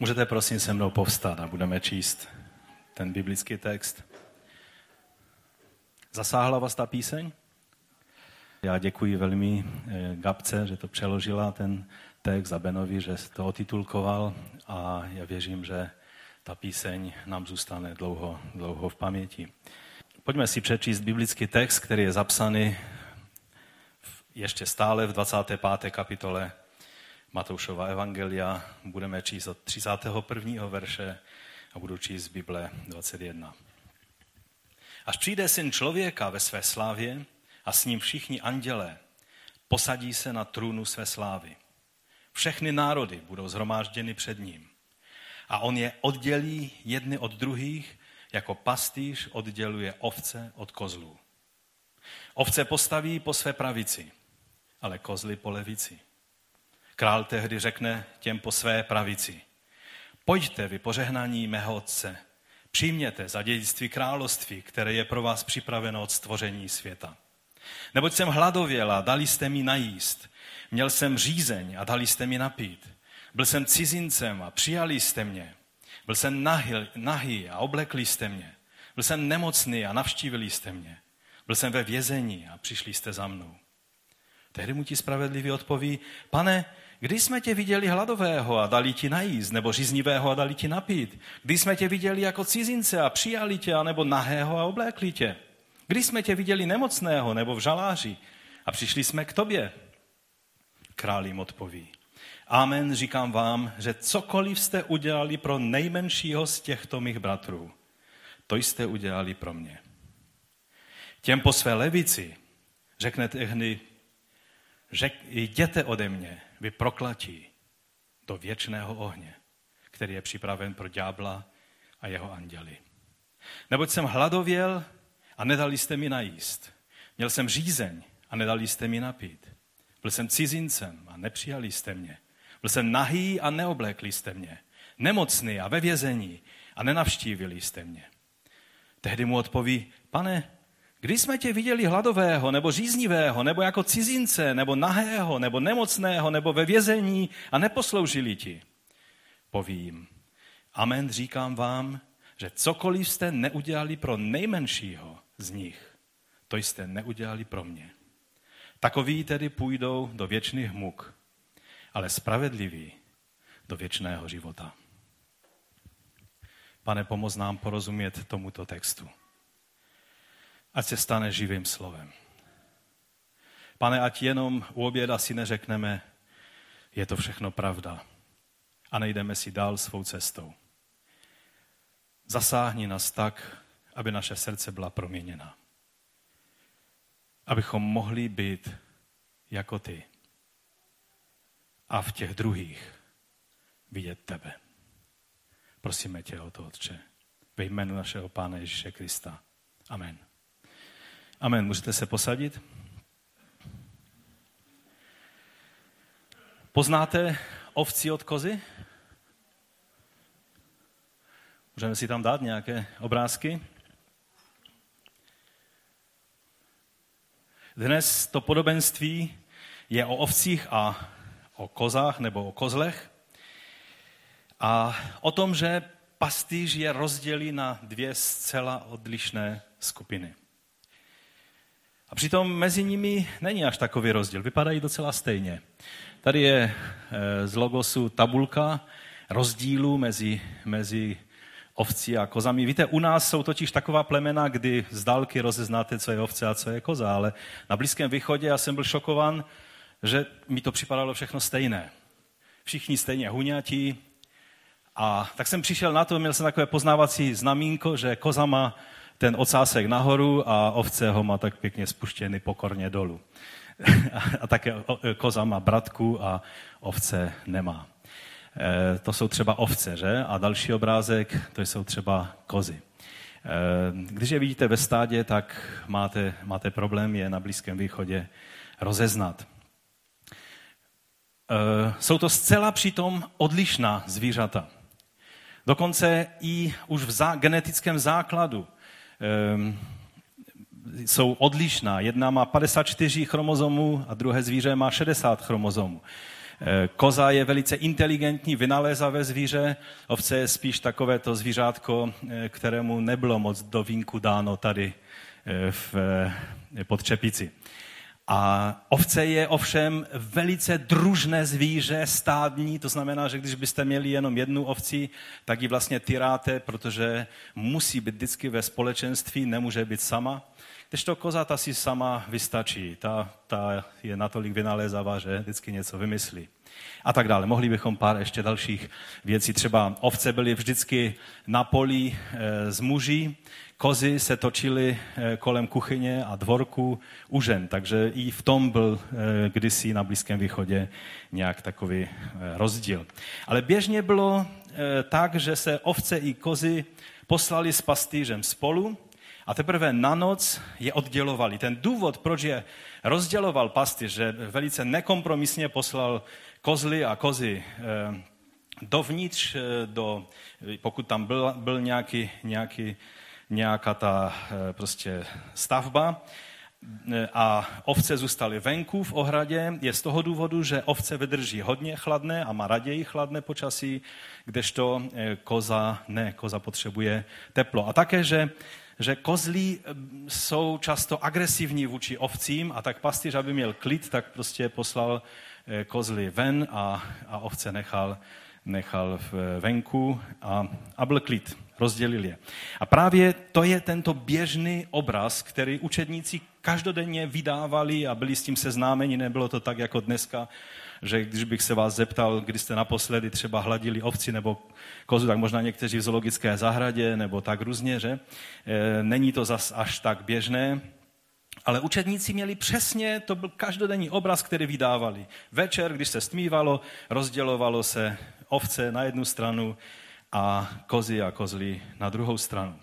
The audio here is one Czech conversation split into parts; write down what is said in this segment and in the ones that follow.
Můžete prosím se mnou povstat a budeme číst ten biblický text. Zasáhla vás ta píseň? Já děkuji velmi eh, Gabce, že to přeložila, ten text a Benovi, že to otitulkoval a já věřím, že ta píseň nám zůstane dlouho, dlouho v paměti. Pojďme si přečíst biblický text, který je zapsaný ještě stále v 25. kapitole Matoušova evangelia. Budeme číst od 31. verše a budu číst z Bible 21. Až přijde syn člověka ve své slávě a s ním všichni andělé, posadí se na trůnu své slávy. Všechny národy budou zhromážděny před ním. A on je oddělí jedny od druhých, jako pastýř odděluje ovce od kozlů. Ovce postaví po své pravici, ale kozly po levici. Král tehdy řekne těm po své pravici. Pojďte vy požehnání mého otce, přijměte za dědictví království, které je pro vás připraveno od stvoření světa. Neboť jsem hladověl a dali jste mi najíst, měl jsem řízeň a dali jste mi napít. Byl jsem cizincem a přijali jste mě. Byl jsem nahý, nahý a oblekli jste mě. Byl jsem nemocný a navštívili jste mě. Byl jsem ve vězení a přišli jste za mnou. Tehdy mu ti spravedlivý odpoví, pane, Kdy jsme tě viděli hladového a dali ti najíst, nebo říznivého a dali ti napít? Kdy jsme tě viděli jako cizince a přijali tě, nebo nahého a oblékli tě? Kdy jsme tě viděli nemocného nebo v žaláři a přišli jsme k tobě? Král jim odpoví. Amen, říkám vám, že cokoliv jste udělali pro nejmenšího z těchto mých bratrů, to jste udělali pro mě. Těm po své levici řekne tehdy, řek, jděte ode mě, vy proklatí do věčného ohně, který je připraven pro ďábla a jeho anděli. Neboť jsem hladověl a nedali jste mi najíst. Měl jsem řízeň a nedali jste mi napít. Byl jsem cizincem a nepřijali jste mě. Byl jsem nahý a neoblékli jste mě. Nemocný a ve vězení a nenavštívili jste mě. Tehdy mu odpoví, pane, Kdy jsme tě viděli hladového, nebo říznivého, nebo jako cizince, nebo nahého, nebo nemocného, nebo ve vězení a neposloužili ti? Povím, amen říkám vám, že cokoliv jste neudělali pro nejmenšího z nich, to jste neudělali pro mě. Takoví tedy půjdou do věčných muk, ale spravedliví do věčného života. Pane, pomoz nám porozumět tomuto textu ať se stane živým slovem. Pane, ať jenom u oběda si neřekneme, je to všechno pravda a nejdeme si dál svou cestou. Zasáhni nás tak, aby naše srdce byla proměněna. Abychom mohli být jako ty a v těch druhých vidět tebe. Prosíme tě o to, Otče, ve jménu našeho Pána Ježíše Krista. Amen. Amen. Můžete se posadit? Poznáte ovci od kozy? Můžeme si tam dát nějaké obrázky? Dnes to podobenství je o ovcích a o kozách nebo o kozlech a o tom, že pastýř je rozdělí na dvě zcela odlišné skupiny. A přitom mezi nimi není až takový rozdíl, vypadají docela stejně. Tady je eh, z logosu tabulka rozdílu mezi, mezi ovcí a kozami. Víte, u nás jsou totiž taková plemena, kdy z dálky rozeznáte, co je ovce a co je koza, ale na Blízkém východě já jsem byl šokovan, že mi to připadalo všechno stejné. Všichni stejně huňatí. A tak jsem přišel na to, měl jsem takové poznávací znamínko, že koza má ten ocásek nahoru a ovce ho má tak pěkně spuštěný pokorně dolů. a také koza má bratku a ovce nemá. E, to jsou třeba ovce, že? A další obrázek, to jsou třeba kozy. E, když je vidíte ve stádě, tak máte, máte problém je na Blízkém východě rozeznat. E, jsou to zcela přitom odlišná zvířata. Dokonce i už v genetickém základu jsou odlišná. Jedna má 54 chromozomů a druhé zvíře má 60 chromozomů. Eh, koza je velice inteligentní, vynalézavé zvíře, ovce je spíš takové to zvířátko, eh, kterému nebylo moc do vínku dáno tady eh, v, pod čepici. A ovce je ovšem velice družné zvíře, stádní, to znamená, že když byste měli jenom jednu ovci, tak ji vlastně tyráte, protože musí být vždycky ve společenství, nemůže být sama. Když to koza ta si sama vystačí, ta, ta je natolik vynalézavá, že vždycky něco vymyslí. A tak dále. Mohli bychom pár ještě dalších věcí. Třeba ovce byly vždycky na poli e, z muží, kozy se točily e, kolem kuchyně a dvorku u žen. Takže i v tom byl e, kdysi na Blízkém východě nějak takový e, rozdíl. Ale běžně bylo tak, že se ovce i kozy poslali s pastýřem spolu, a teprve na noc je oddělovali. Ten důvod, proč je rozděloval pastýř, že velice nekompromisně poslal kozly a kozy eh, dovnitř, eh, do, pokud tam byl, byl nějaký, nějaký, nějaká ta eh, prostě stavba, a ovce zůstaly venku v ohradě, je z toho důvodu, že ovce vydrží hodně chladné a má raději chladné počasí, kdežto koza ne, koza potřebuje teplo. A také, že že kozlí eh, jsou často agresivní vůči ovcím a tak pastýř, aby měl klid, tak prostě poslal eh, kozly ven a, a ovce nechal, nechal venku a, a byl klid. Rozdělil je. A právě to je tento běžný obraz, který učedníci každodenně vydávali a byli s tím seznámeni. Nebylo to tak jako dneska, že když bych se vás zeptal, kdy jste naposledy třeba hladili ovci nebo kozu, tak možná někteří v zoologické zahradě nebo tak různě, že? E, není to zas až tak běžné, ale učedníci měli přesně, to byl každodenní obraz, který vydávali. Večer, když se stmívalo, rozdělovalo se ovce na jednu stranu a kozy a kozly na druhou stranu.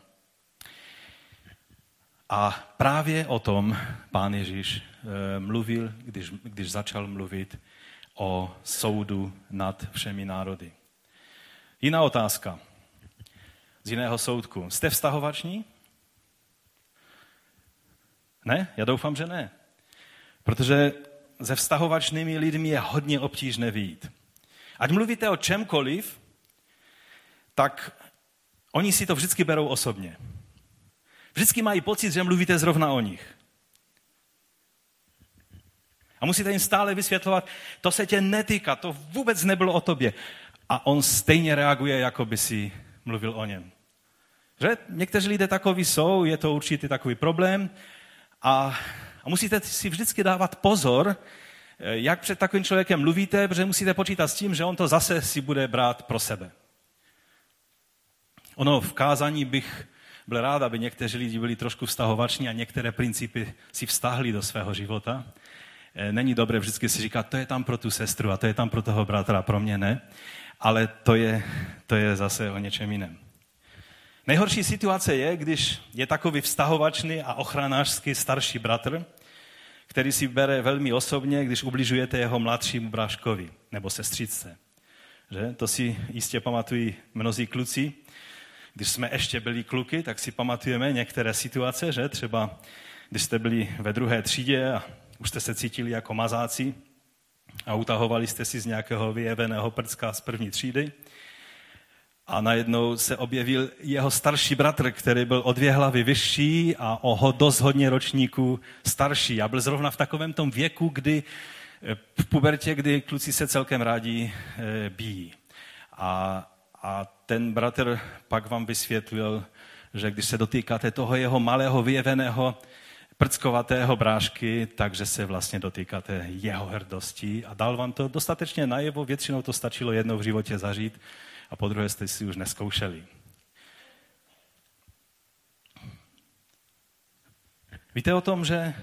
A právě o tom pán Ježíš e, mluvil, když, když začal mluvit o soudu nad všemi národy. Jiná otázka z jiného soudku. Jste vztahovační? Ne? Já doufám, že ne. Protože se vztahovačnými lidmi je hodně obtížné vyjít. Ať mluvíte o čemkoliv, tak oni si to vždycky berou osobně. Vždycky mají pocit, že mluvíte zrovna o nich. A musíte jim stále vysvětlovat, to se tě netýká, to vůbec nebylo o tobě. A on stejně reaguje, jako by si mluvil o něm. Že? Někteří lidé takový jsou, je to určitý takový problém a, a musíte si vždycky dávat pozor, jak před takovým člověkem mluvíte, protože musíte počítat s tím, že on to zase si bude brát pro sebe. Ono v kázání bych byl rád, aby někteří lidi byli trošku vztahovační a některé principy si vztahli do svého života. Eh, není dobré vždycky si říkat, to je tam pro tu sestru a to je tam pro toho bratra, pro mě ne. Ale to je, to je zase o něčem jiném. Nejhorší situace je, když je takový vztahovačný a ochranářský starší bratr, který si bere velmi osobně, když ubližujete jeho mladšímu bráškovi nebo sestřičce. Že? To si jistě pamatují mnozí kluci. Když jsme ještě byli kluky, tak si pamatujeme některé situace, že třeba když jste byli ve druhé třídě a už jste se cítili jako mazáci a utahovali jste si z nějakého vyjeveného prcka z první třídy. A najednou se objevil jeho starší bratr, který byl o dvě hlavy vyšší a o dost hodně ročníků starší. A byl zrovna v takovém tom věku, kdy eh, v pubertě, kdy kluci se celkem rádi e, bíjí. A, a ten bratr pak vám vysvětlil, že když se dotýkáte toho jeho malého vyjeveného prckovatého brášky, takže se vlastně dotýkáte jeho hrdosti a dal vám to dostatečně najevo, většinou to stačilo jednou v životě zažít a po druhé jste si už neskoušeli. Víte o tom, že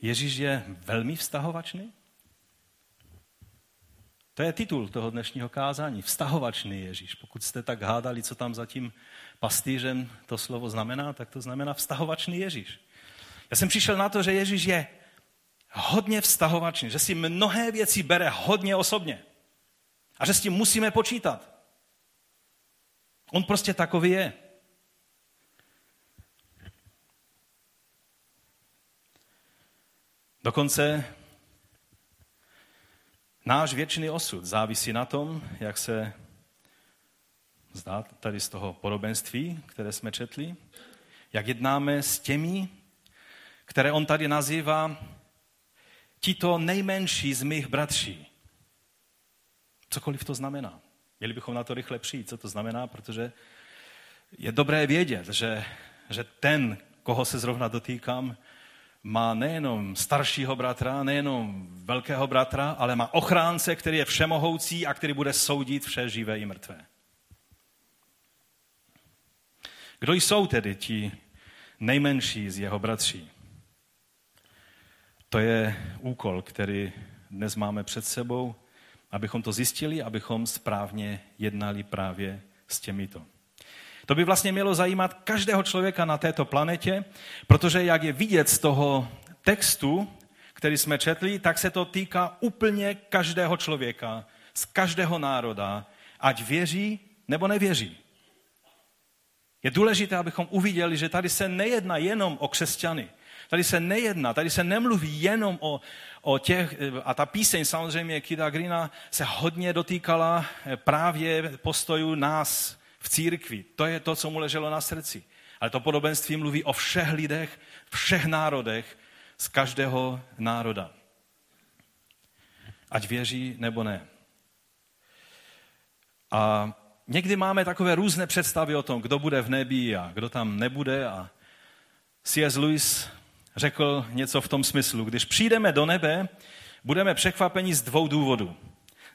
Ježíš je velmi vztahovačný? To je titul toho dnešního kázání. Vztahovačný Ježíš. Pokud jste tak hádali, co tam zatím pastýřem to slovo znamená, tak to znamená vztahovačný Ježíš. Já jsem přišel na to, že Ježíš je hodně vztahovačný, že si mnohé věci bere hodně osobně a že s tím musíme počítat. On prostě takový je. Dokonce Náš věčný osud závisí na tom, jak se zdá tady z toho podobenství, které jsme četli, jak jednáme s těmi, které on tady nazývá tito nejmenší z mých bratří. Cokoliv to znamená. Měli bychom na to rychle přijít, co to znamená, protože je dobré vědět, že, že ten, koho se zrovna dotýkám, má nejenom staršího bratra, nejenom velkého bratra, ale má ochránce, který je všemohoucí a který bude soudit vše živé i mrtvé. Kdo jsou tedy ti nejmenší z jeho bratří? To je úkol, který dnes máme před sebou, abychom to zjistili, abychom správně jednali právě s těmito. To by vlastně mělo zajímat každého člověka na této planetě, protože jak je vidět z toho textu, který jsme četli, tak se to týká úplně každého člověka, z každého národa, ať věří nebo nevěří. Je důležité, abychom uviděli, že tady se nejedná jenom o křesťany. Tady se nejedná, tady se nemluví jenom o, o těch, a ta píseň samozřejmě Kida Grina se hodně dotýkala právě postojů nás, v církvi. To je to, co mu leželo na srdci. Ale to podobenství mluví o všech lidech, všech národech, z každého národa. Ať věří nebo ne. A někdy máme takové různé představy o tom, kdo bude v nebi a kdo tam nebude. A C.S. Lewis řekl něco v tom smyslu. Když přijdeme do nebe, budeme překvapeni z dvou důvodů.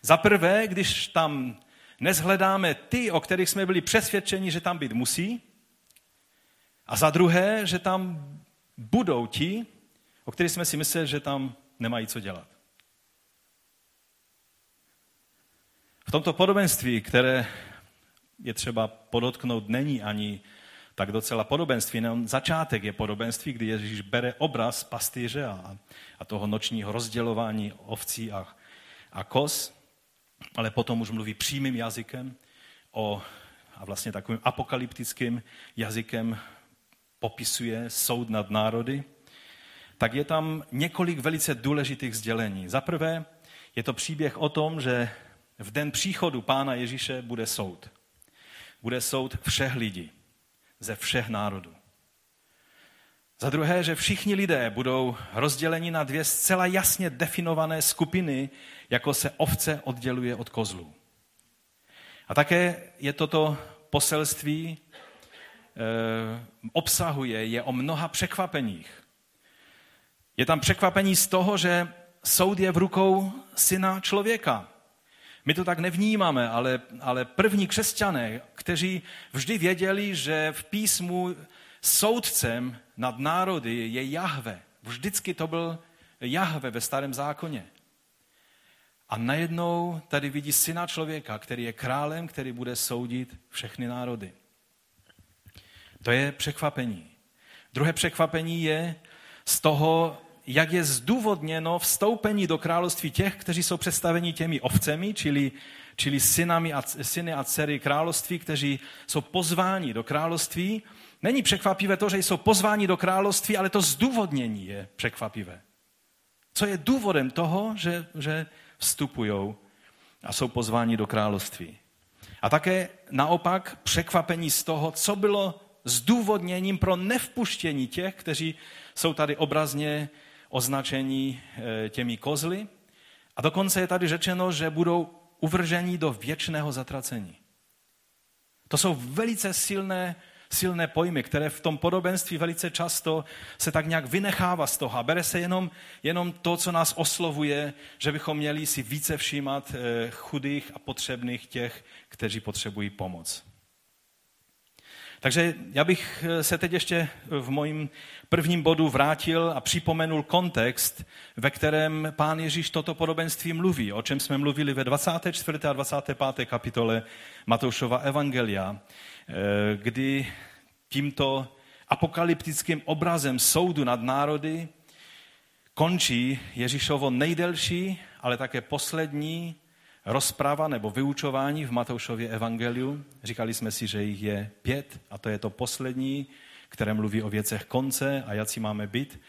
Za prvé, když tam nezhledáme ty, o kterých jsme byli přesvědčeni, že tam být musí. A za druhé, že tam budou ti, o kterých jsme si mysleli, že tam nemají co dělat. V tomto podobenství, které je třeba podotknout, není ani tak docela podobenství, jenom začátek je podobenství, kdy Ježíš bere obraz pastýře a, a toho nočního rozdělování ovcí a, a kos ale potom už mluví přímým jazykem o, a vlastně takovým apokalyptickým jazykem popisuje soud nad národy, tak je tam několik velice důležitých sdělení. Za prvé je to příběh o tom, že v den příchodu Pána Ježíše bude soud. Bude soud všech lidí, ze všech národů. Za druhé, že všichni lidé budou rozděleni na dvě zcela jasně definované skupiny, jako se ovce odděluje od kozlů. A také je toto poselství, e, obsahuje je o mnoha překvapeních. Je tam překvapení z toho, že soud je v rukou syna člověka. My to tak nevnímáme, ale, ale první křesťané, kteří vždy věděli, že v písmu soudcem nad národy je Jahve. Vždycky to byl Jahve ve starém zákoně. A najednou tady vidí syna člověka, který je králem, který bude soudit všechny národy. To je překvapení. Druhé překvapení je z toho, jak je zdůvodněno vstoupení do království těch, kteří jsou představeni těmi ovcemi, čili, čili synami a, syny a dcery království, kteří jsou pozváni do království Není překvapivé to, že jsou pozváni do království, ale to zdůvodnění je překvapivé. Co je důvodem toho, že, že vstupují a jsou pozváni do království. A také naopak překvapení z toho, co bylo zdůvodněním pro nevpuštění těch, kteří jsou tady obrazně označeni eh, těmi kozly. A dokonce je tady řečeno, že budou uvrženi do věčného zatracení. To jsou velice silné silné pojmy, které v tom podobenství velice často se tak nějak vynechává z toho a bere se jenom, jenom to, co nás oslovuje, že bychom měli si více všímat eh, chudých a potřebných těch, kteří potřebují pomoc. Takže já bych eh, se teď ještě v mojím prvním bodu vrátil a připomenul kontext, ve kterém pán Ježíš toto podobenství mluví, o čem jsme mluvili ve 24. a 25. kapitole Matoušova Evangelia, eh, kdy tímto apokalyptickým obrazem soudu nad národy končí Ježíšovo nejdelší, ale také poslední rozprava nebo vyučování v Matoušově evangeliu. Říkali jsme si, že jich je pět a to je to poslední, které mluví o věcech konce a jak si máme být.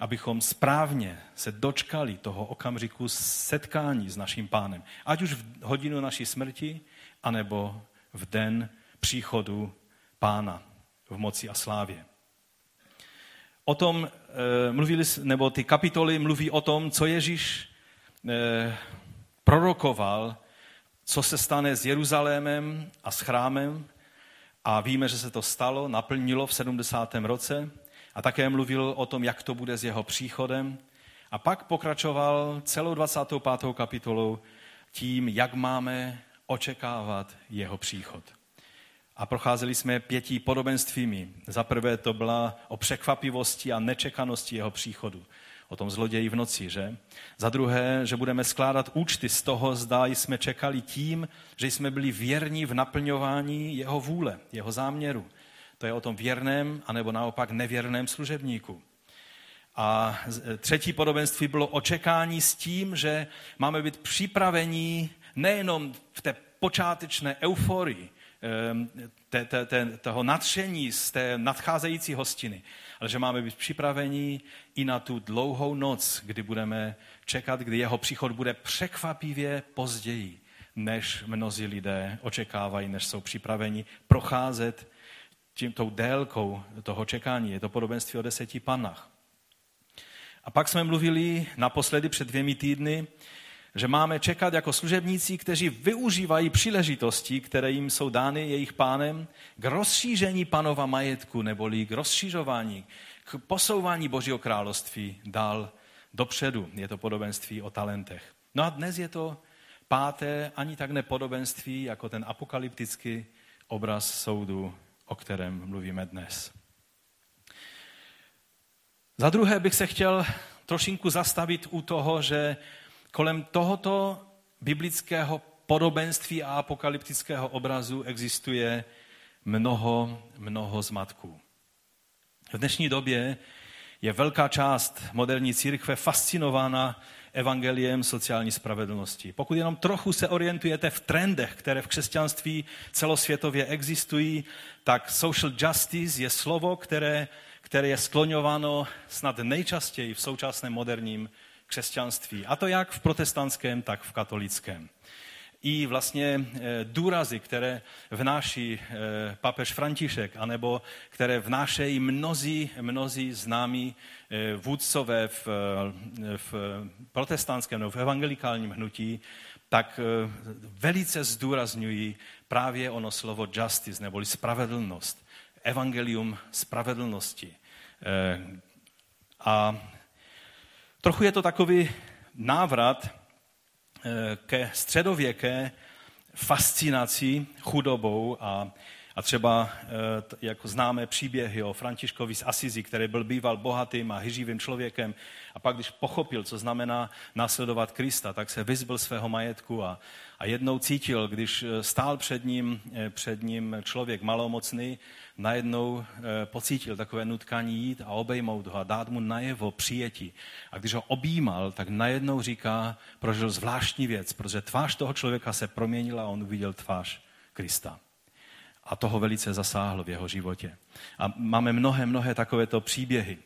abychom správně se dočkali toho okamžiku setkání s naším pánem. Ať už v hodinu naší smrti, anebo v den příchodu pána v moci a slávě. O tom e, mluvili, nebo ty kapitoly mluví o tom, co Ježíš e, prorokoval, co se stane s Jeruzalémem a s chrámem. A víme, že se to stalo, naplnilo v 70. roce. A také mluvil o tom, jak to bude s jeho příchodem. A pak pokračoval celou 25. kapitolou tím, jak máme očekávat jeho příchod. A procházeli jsme pětí podobenstvími. Za prvé to byla o překvapivosti a nečekanosti jeho příchodu. O tom zloději v noci, že? Za druhé, že budeme skládat účty z toho, zda jsme čekali tím, že jsme byli věrní v naplňování jeho vůle, jeho záměru. To je o tom věrném, anebo naopak nevěrném služebníku. A třetí podobenství bylo očekání s tím, že máme být připraveni nejenom v té počátečné euforii, te, toho nadšení z té nadcházející hostiny, ale že máme být připraveni i na tu dlouhou noc, kdy budeme čekat, kdy jeho příchod bude překvapivě později, než mnozí lidé očekávají, než jsou připraveni procházet tím, tou délkou toho čekání. Je to podobenství o deseti panách. A pak jsme mluvili naposledy před dvěmi týdny, že máme čekat jako služebníci, kteří využívají příležitosti, které jim jsou dány jejich pánem, k rozšíření panova majetku, neboli k rozšířování, k posouvání Božího království dál dopředu. Je to podobenství o talentech. No a dnes je to páté, ani tak nepodobenství, jako ten apokalyptický obraz soudu o kterém mluvíme dnes. Za druhé bych se chtěl trošinku zastavit u toho, že kolem tohoto biblického podobenství a apokalyptického obrazu existuje mnoho, mnoho zmatků. V dnešní době je velká část moderní církve fascinována evangeliem sociální spravedlnosti. Pokud jenom trochu se orientujete v trendech, které v křesťanství celosvětově existují, tak social justice je slovo, které, které je skloňováno snad nejčastěji v současném moderním křesťanství. A to jak v protestantském, tak v katolickém i vlastně eh, důrazy, které vnáší eh, papež František, anebo které vnášejí mnozí, mnozí známí eh, vůdcové v, v protestantském nebo v evangelikálním hnutí, tak velice zdůrazňují právě ono slovo justice, neboli spravedlnost. Evangelium spravedlnosti. A trochu je to takový návrat Eh, ke středověké fascinaci chudobou a, a třeba, eh, jako známe příběhy o Františkovi z Asizi, který byl býval bohatým a hyživým člověkem a pak, když pochopil, co znamená následovat Krista, tak se vyzbyl svého majetku a, a jednou cítil, když eh, stál před ním, před ním člověk malomocný, najednou eh, pocítil takové nutkání jít a obejmout ho a dát mu najevo přijetí. A když ho objímal, tak najednou říká, prožil zvláštní věc, protože tvář toho člověka se proměnila a on uviděl tvář Krista. A toho velice zasáhlo v jeho životě. A máme mnohé, mnohé takovéto příběhy.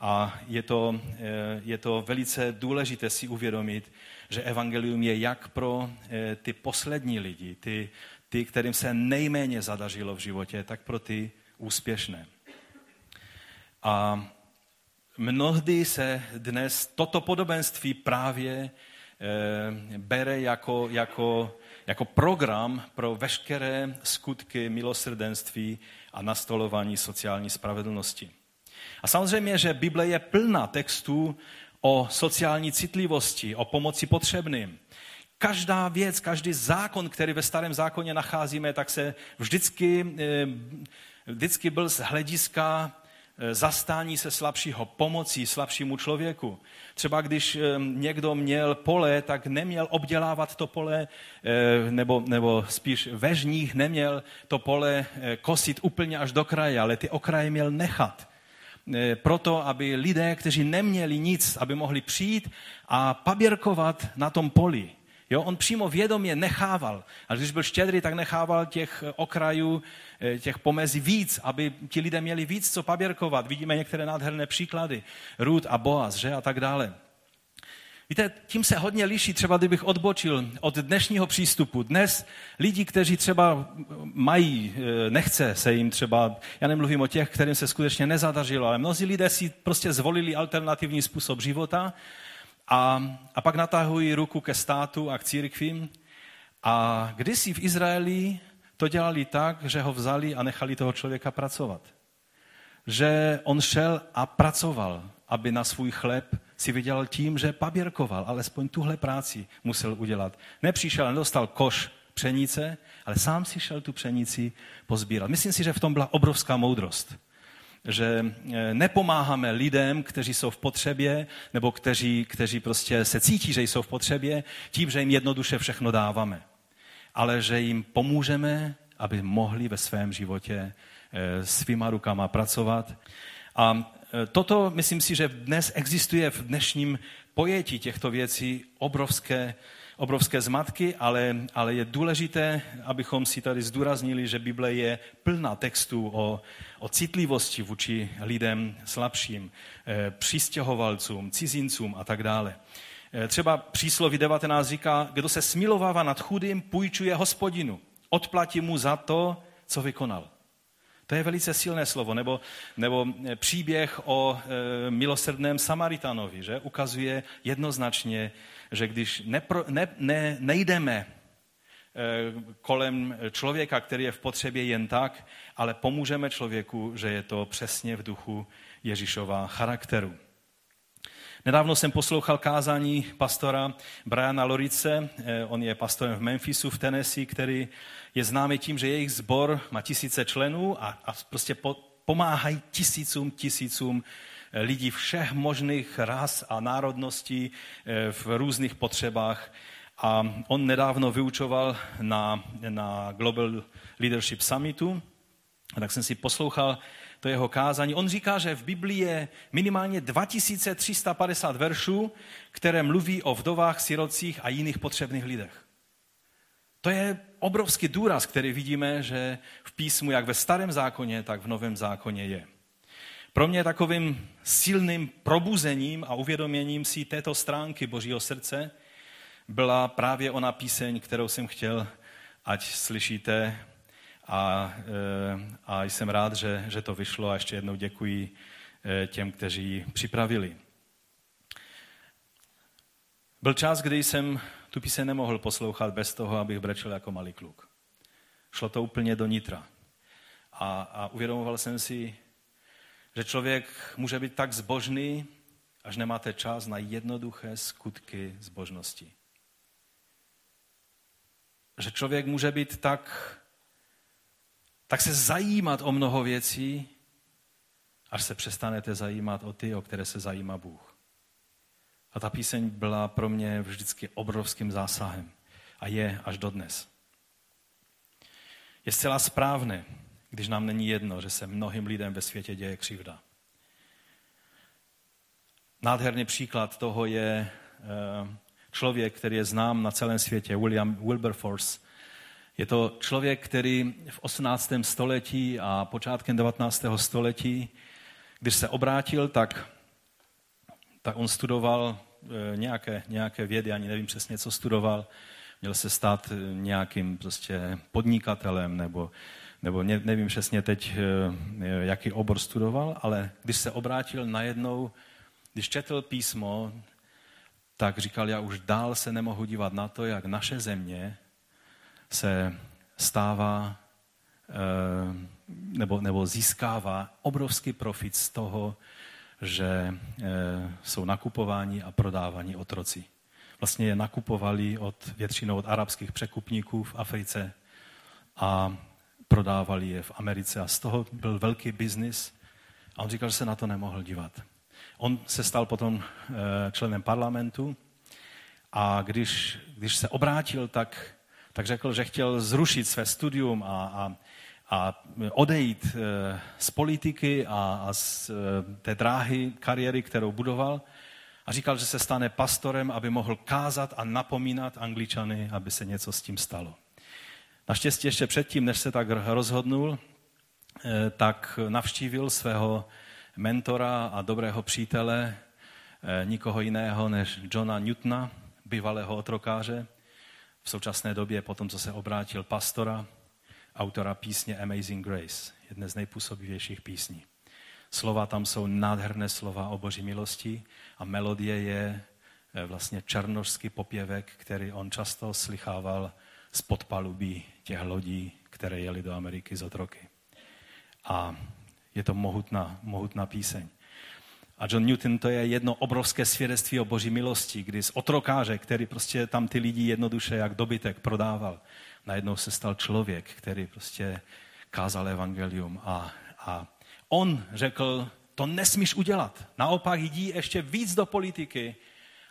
A je to, eh, je to velice důležité si uvědomit, že evangelium je jak pro eh, ty poslední lidi, ty, ty, kterým se nejméně zadařilo v životě, tak pro ty úspěšné. A mnohdy se dnes toto podobenství právě e, bere jako, jako, jako program pro veškeré skutky milosrdenství a nastolování sociální spravedlnosti. A samozřejmě, že Bible je plná textů o sociální citlivosti, o pomoci potřebným. Každá věc, každý zákon, který ve starém zákoně nacházíme, tak se vždycky e, vždycky byl z hlediska eh, zastání se slabšího, pomocí slabšímu člověku. Třeba když eh, někdo měl pole, tak neměl obdělávat to pole, eh, nebo, nebo spíš ve žních neměl to pole kosit úplně až do kraje, ale ty okraje měl nechat. Proto, aby lidé, kteří neměli nic, aby mohli přijít a paběrkovat na tom poli. Jo, on přímo vědomě nechával. A když byl štědrý, tak nechával těch okrajů, eh, těch pomezí víc, aby ti lidé měli víc co paběrkovat. Vidíme některé nádherné příklady. Rud a Boaz, že? A tak dále. Víte, tím se hodně liší, třeba kdybych odbočil od dnešního přístupu. Dnes lidi, kteří třeba mají, eh, nechce se jim třeba, já nemluvím o těch, kterým se skutečně nezadařilo, ale mnozí lidé si prostě zvolili alternativní způsob života a, a pak natahují ruku ke státu a k církvím. A kdysi v Izraeli to dělali tak, že ho vzali a nechali toho člověka pracovat. Že on šel a pracoval, aby na svůj chléb si vydělal tím, že paběrkoval, alespoň tuhle práci musel udělat. Nepřišel, nedostal koš pšenice, ale sám si šel tu pšenici pozbírat. Myslím si, že v tom byla obrovská moudrost že eh, nepomáháme lidem, kteří jsou v potřebě, nebo kteří, kteří prostě se cítí, že jsou v potřebě, tím, že jim jednoduše všechno dáváme. Ale že jim pomůžeme, aby mohli ve svém životě eh, svýma rukama pracovat. A eh, toto, myslím si, že dnes existuje v dnešním pojetí těchto věcí obrovské obrovské zmatky, ale, ale je důležité, abychom si tady zdůraznili, že Bible je plná textů o, o citlivosti vůči lidem slabším, eh, přistěhovalcům, cizincům a tak dále. Eh, třeba přísloví 19 říká, kdo se smilovává nad chudým, půjčuje hospodinu. Odplatí mu za to, co vykonal. To je velice silné slovo. Nebo, nebo eh, příběh o e, milosrdném Samaritanovi, že ukazuje jednoznačně, že když nepro, ne, ne, nejdeme e, kolem člověka, který je v potřebě jen tak, ale pomůžeme člověku, že je to přesně v duchu Ježíšova charakteru. Nedávno jsem poslouchal kázání pastora Briana Lorice, on je pastorem v Memphisu v Tennessee, který je známý tím, že jejich sbor má tisíce členů a, a prostě po, pomáhají tisícům, tisícům eh, lidí všech možných ras a národností eh, v různých potřebách. A on nedávno vyučoval na, na Global Leadership Summitu, a tak jsem si poslouchal to jeho kázání. On říká, že v Biblii je minimálně 2350 veršů, které mluví o vdovách, sirocích a jiných potřebných lidech. To je obrovský důraz, který vidíme, že v písmu, jak ve starém zákoně, tak v novém zákoně je. Pro mě takovým silným probuzením a uvědoměním si této stránky Božího srdce byla právě ona píseň, kterou jsem chtěl, ať slyšíte. A, eh, a jsem rád, že, že to vyšlo a ještě jednou děkuji eh, těm, kteří ji připravili. Byl čas, kdy jsem tu píseň nemohl poslouchat bez toho, abych brečel jako malý kluk. Šlo to úplně do nitra. A, a uvědomoval jsem si, že člověk může být tak zbožný, až nemáte čas na jednoduché skutky zbožnosti. Že člověk může být tak, tak se zajímat o mnoho věcí, až se přestanete zajímat o ty, o které se zajímá Bůh. A ta píseň byla pro mě vždycky obrovským zásahem. A je až dodnes. Je zcela správné, když nám není jedno, že se mnohým lidem ve světě děje křivda. Nádherný příklad toho je eh, člověk, který je znám na celém světě, William Wilberforce. Je to člověk, který v 18. století a počátkem 19. století, když se obrátil, tak tak on studoval eh, nějaké, nějaké vědy, ani nevím přesně, co studoval. Měl se stát eh, nějakým prostě podnikatelem, nebo, nebo nevím přesně teď, eh, jaký obor studoval, ale když se obrátil najednou, když četl písmo, tak říkal, já už dál se nemohu dívat na to, jak naše země se stává nebo, nebo získává obrovský profit z toho, že eh, jsou nakupováni a prodávaní otroci. Vlastně je nakupovali od, většinou od arabských překupníků v Africe a prodávali je v Americe. A z toho byl velký biznis a on říkal, že se na to nemohl dívat. On se stal potom eh, členem parlamentu a když, když se obrátil, tak, tak řekl, že chtěl zrušit své studium a, a a odejít eh, z politiky a, a z eh, té dráhy kariéry, kterou budoval. A říkal, že se stane pastorem, aby mohl kázat a napomínat angličany, aby se něco s tím stalo. Naštěstí ještě předtím, než se tak rozhodnul, eh, tak navštívil svého mentora a dobrého přítele, eh, nikoho jiného než Johna Newtona, bývalého otrokáře, v současné době, potom co se obrátil pastora, autora písně Amazing Grace, jedné z nejpůsobivějších písní. Slova tam jsou nádherné slova o boží milosti a melodie je eh, vlastně černožský popěvek, který on často slychával z podpalubí těch lodí, které jeli do Ameriky z otroky. A je to mohutná, mohutná píseň. A John Newton to je jedno obrovské svědectví o boží milosti, kdy z otrokáře, který prostě tam ty lidi jednoduše jak dobytek prodával, najednou se stal člověk, který prostě kázal evangelium a, a on řekl, to nesmíš udělat. Naopak jdi ještě víc do politiky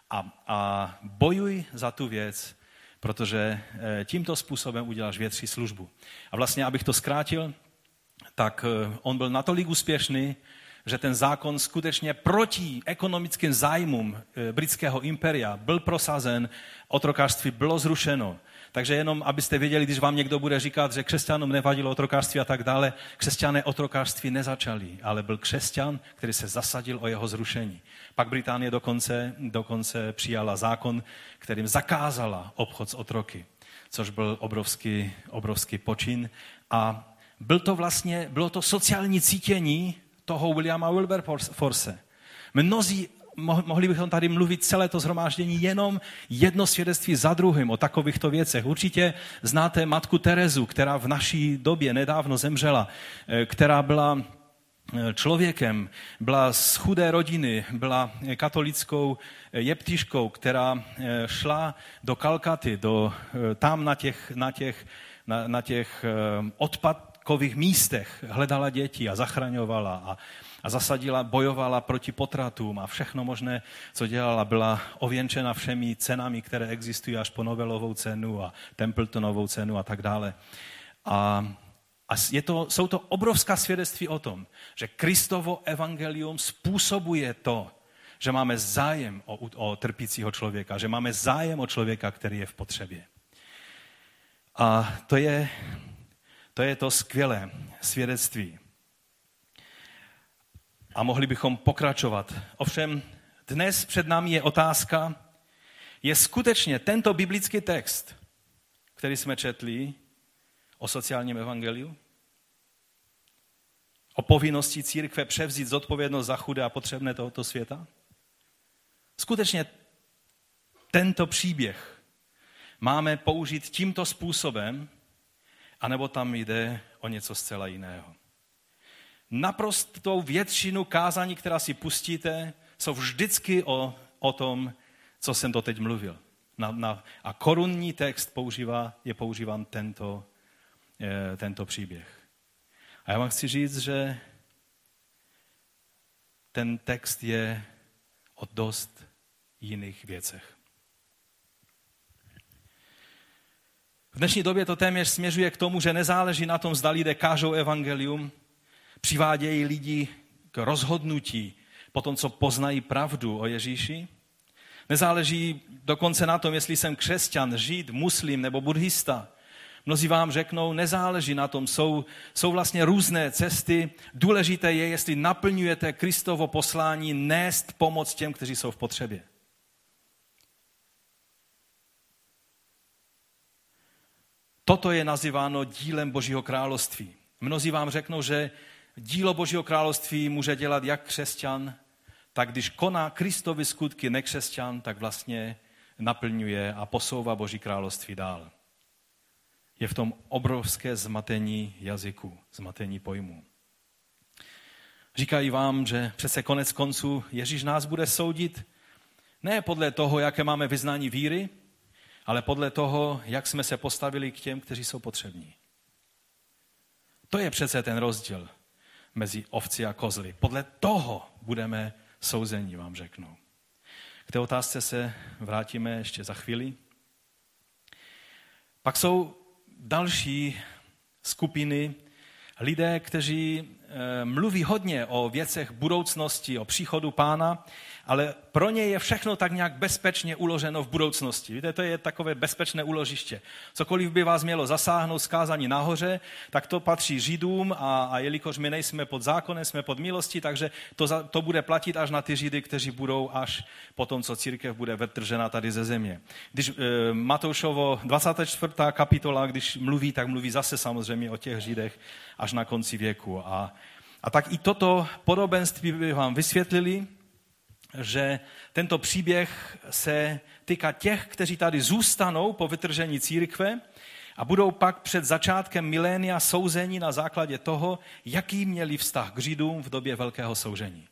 a, a bojuj za tu věc, protože eh, tímto způsobem uděláš větší službu. A vlastně, abych to zkrátil, tak eh, on byl natolik úspěšný, že ten zákon skutečně proti ekonomickým zájmům eh, britského imperia byl prosazen, otrokářství bylo zrušeno. Takže jenom, abyste věděli, když vám někdo bude říkat, že křesťanům nevadilo otrokářství a tak dále, křesťané otrokářství nezačali, ale byl křesťan, který se zasadil o jeho zrušení. Pak Británie dokonce, dokonce přijala zákon, kterým zakázala obchod s otroky, což byl obrovský, obrovský počin. A byl to vlastně, bylo to sociální cítění toho Williama Wilberforce. Mnozí mohli bychom tady mluvit celé to zhromáždění jenom jedno svědectví za druhým o takovýchto věcech. Určitě znáte matku Terezu, která v naší době nedávno zemřela, eh, která byla eh, člověkem, byla z chudé rodiny, byla katolickou eh, jeptiškou, která šla do Kalkaty, do, tam na těch, na těch, na, na těch odpadkových místech hledala děti a zachraňovala a a zasadila, bojovala proti potratům a všechno možné, co dělala, byla ověnčena všemi cenami, které existují až po Nobelovou cenu a Templetonovou cenu a tak dále. A, a je to, jsou to obrovská svědectví o tom, že Kristovo evangelium způsobuje to, že máme zájem o, o trpícího člověka, že máme zájem o člověka, který je v potřebě. A to je to, je to skvělé svědectví a mohli bychom pokračovat. Ovšem, dnes před námi je otázka, je skutečně tento biblický text, který jsme četli o sociálním evangeliu, o povinnosti církve převzít zodpovědnost za chudé a potřebné tohoto světa? Skutečně tento příběh máme použít tímto způsobem, anebo tam jde o něco zcela jiného naprostou většinu kázání, která si pustíte, jsou vždycky o, o tom, co jsem to teď mluvil. Na, na, a korunní text používá, je používán tento, je, tento příběh. A já vám chci říct, že ten text je o dost jiných věcech. V dnešní době to téměř směřuje k tomu, že nezáleží na tom, zda lidé kážou evangelium, přivádějí lidi k rozhodnutí po tom, co poznají pravdu o Ježíši. Nezáleží dokonce na tom, jestli jsem křesťan, žid, muslim nebo buddhista. Mnozí vám řeknou, nezáleží na tom, jsou, jsou vlastně různé cesty. Důležité je, jestli naplňujete Kristovo poslání nést pomoc těm, kteří jsou v potřebě. Toto je nazýváno dílem Božího království. Mnozí vám řeknou, že dílo Božího království může dělat jak křesťan, tak když koná Kristovi skutky nekřesťan, tak vlastně naplňuje a posouvá Boží království dál. Je v tom obrovské zmatení jazyku, zmatení pojmů. Říkají vám, že přece konec konců Ježíš nás bude soudit ne podle toho, jaké máme vyznání víry, ale podle toho, jak jsme se postavili k těm, kteří jsou potřební. To je přece ten rozdíl mezi ovci a kozly. Podle toho budeme souzení, vám řeknu. K té otázce se vrátíme ještě za chvíli. Pak jsou další skupiny lidé, kteří mluví hodně o věcech budoucnosti, o příchodu pána, ale pro ně je všechno tak nějak bezpečně uloženo v budoucnosti. Víte, to je takové bezpečné uložiště. Cokoliv by vás mělo zasáhnout skázání nahoře, tak to patří Židům a, a jelikož my nejsme pod zákonem, jsme pod milostí, takže to, za, to bude platit až na ty Židy, kteří budou až po tom, co církev bude vytržena tady ze země. Když e, Matoušovo 24. kapitola, když mluví, tak mluví zase samozřejmě o těch Židech až na konci věku. A, a tak i toto podobenství by vám vysvětlili, že tento příběh se týká těch, kteří tady zůstanou po vytržení církve a budou pak před začátkem milénia souzení na základě toho, jaký měli vztah k Židům v době velkého soužení.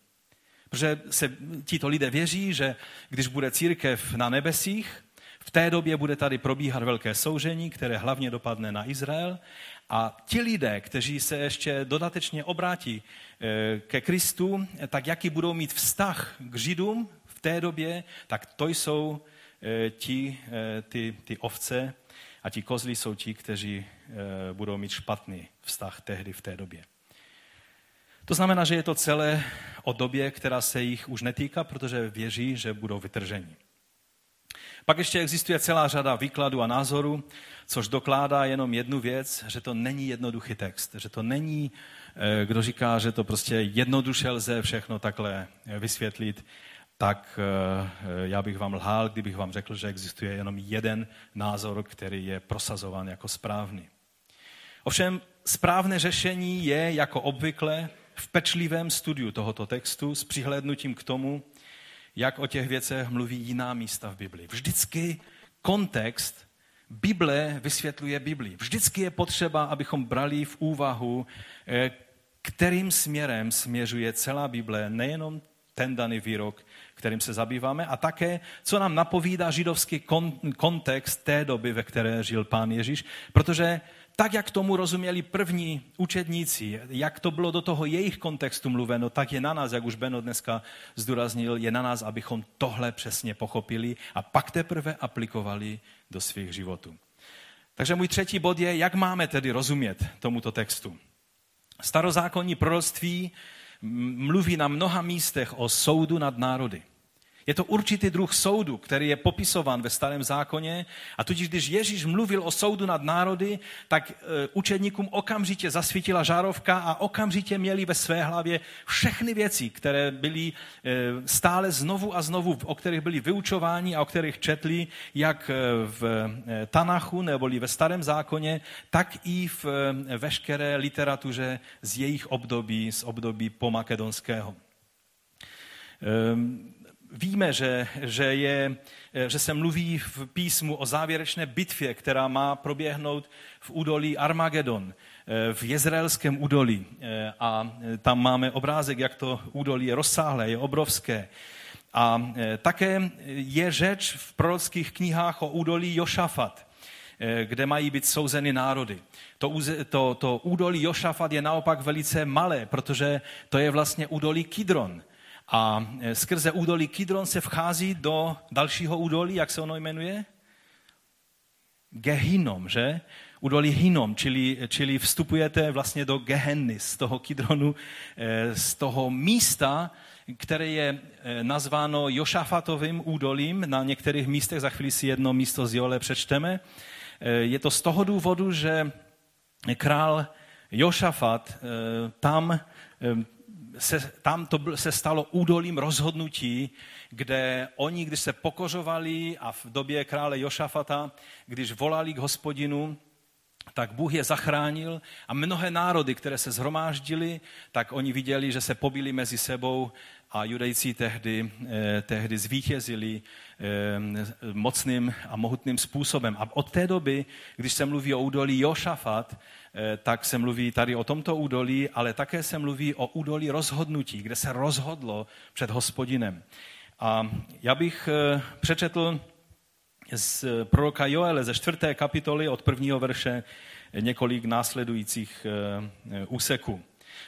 Protože se tito lidé věří, že když bude církev na nebesích, v té době bude tady probíhat velké soužení, které hlavně dopadne na Izrael a ti lidé, kteří se ještě dodatečně obrátí eh, ke Kristu, tak jaký budou mít vztah k Židům v té době, tak to jsou eh, ti, eh, ty, ty ovce a ti kozly jsou ti, kteří budou mít špatný vztah tehdy v té době. To znamená, že je to celé o době, která se jich už netýká, protože věří, že budou vytrženi. Pak ještě existuje celá řada výkladů a názorů, což dokládá jenom jednu věc, že to není jednoduchý text, že to není, eh, kdo říká, že to prostě jednoduše lze všechno takhle eh, vysvětlit, tak eh, já bych vám lhal, kdybych vám řekl, že existuje jenom jeden názor, který je prosazován jako správný. Ovšem správné řešení je jako obvykle v pečlivém studiu tohoto textu s přihlédnutím k tomu, jak o těch věcech mluví jiná místa v Biblii. Vždycky kontext Bible vysvětluje Biblii. Vždycky je potřeba, abychom brali v úvahu, eh, kterým směrem směřuje celá Bible, nejenom ten daný výrok, kterým se zabýváme, a také, co nám napovídá židovský kontext té doby, ve které žil pán Ježíš, protože tak, jak tomu rozuměli první učedníci, jak to bylo do toho jejich kontextu mluveno, tak je na nás, jak už Beno dneska zdůraznil, je na nás, abychom tohle přesně pochopili a pak teprve aplikovali do svých životů. Takže můj třetí bod je, jak máme tedy rozumět tomuto textu. Starozákonní proroctví mluví na mnoha místech o soudu nad národy. Je to určitý druh soudu, který je popisován ve starém zákoně a tudíž, když Ježíš mluvil o soudu nad národy, tak e, učedníkům okamžitě zasvítila žárovka a okamžitě měli ve své hlavě všechny věci, které byly e, stále znovu a znovu, o kterých byli vyučováni a o kterých četli, jak e, v Tanachu neboli ve starém zákoně, tak i v veškeré literatuře z jejich období, z období pomakedonského. Ehm, víme, že, že, je, že se mluví v písmu o závěrečné bitvě, která má proběhnout v údolí Armagedon, v jezraelském údolí. A tam máme obrázek, jak to údolí je rozsáhlé, je obrovské. A také je řeč v prorockých knihách o údolí Jošafat, kde mají být souzeny národy. To, to, to údolí Jošafat je naopak velice malé, protože to je vlastně údolí Kidron a e, skrze údolí Kidron se vchází do dalšího údolí, jak se ono jmenuje? Gehinom, že? Údolí Hinom, čili, čili vstupujete vlastně do Gehenny, z toho Kidronu, e, z toho místa, které je e, nazváno Jošafatovým údolím. Na některých místech, za chvíli si jedno místo z Jole přečteme. Je to z toho důvodu, že král Jošafat tam se, tam to se stalo údolím rozhodnutí, kde oni, když se pokořovali a v době krále Jošafata, když volali k hospodinu, tak Bůh je zachránil a mnohé národy, které se zhromáždili, tak oni viděli, že se pobili mezi sebou a judejci tehdy, eh, tehdy zvítězili eh, mocným a mohutným způsobem. A od té doby, když se mluví o údolí Jošafat, eh, tak se mluví tady o tomto údolí, ale také se mluví o údolí rozhodnutí, kde se rozhodlo před hospodinem. A já bych přečetl z proroka Joele ze čtvrté kapitoly od prvního verše několik následujících úseků.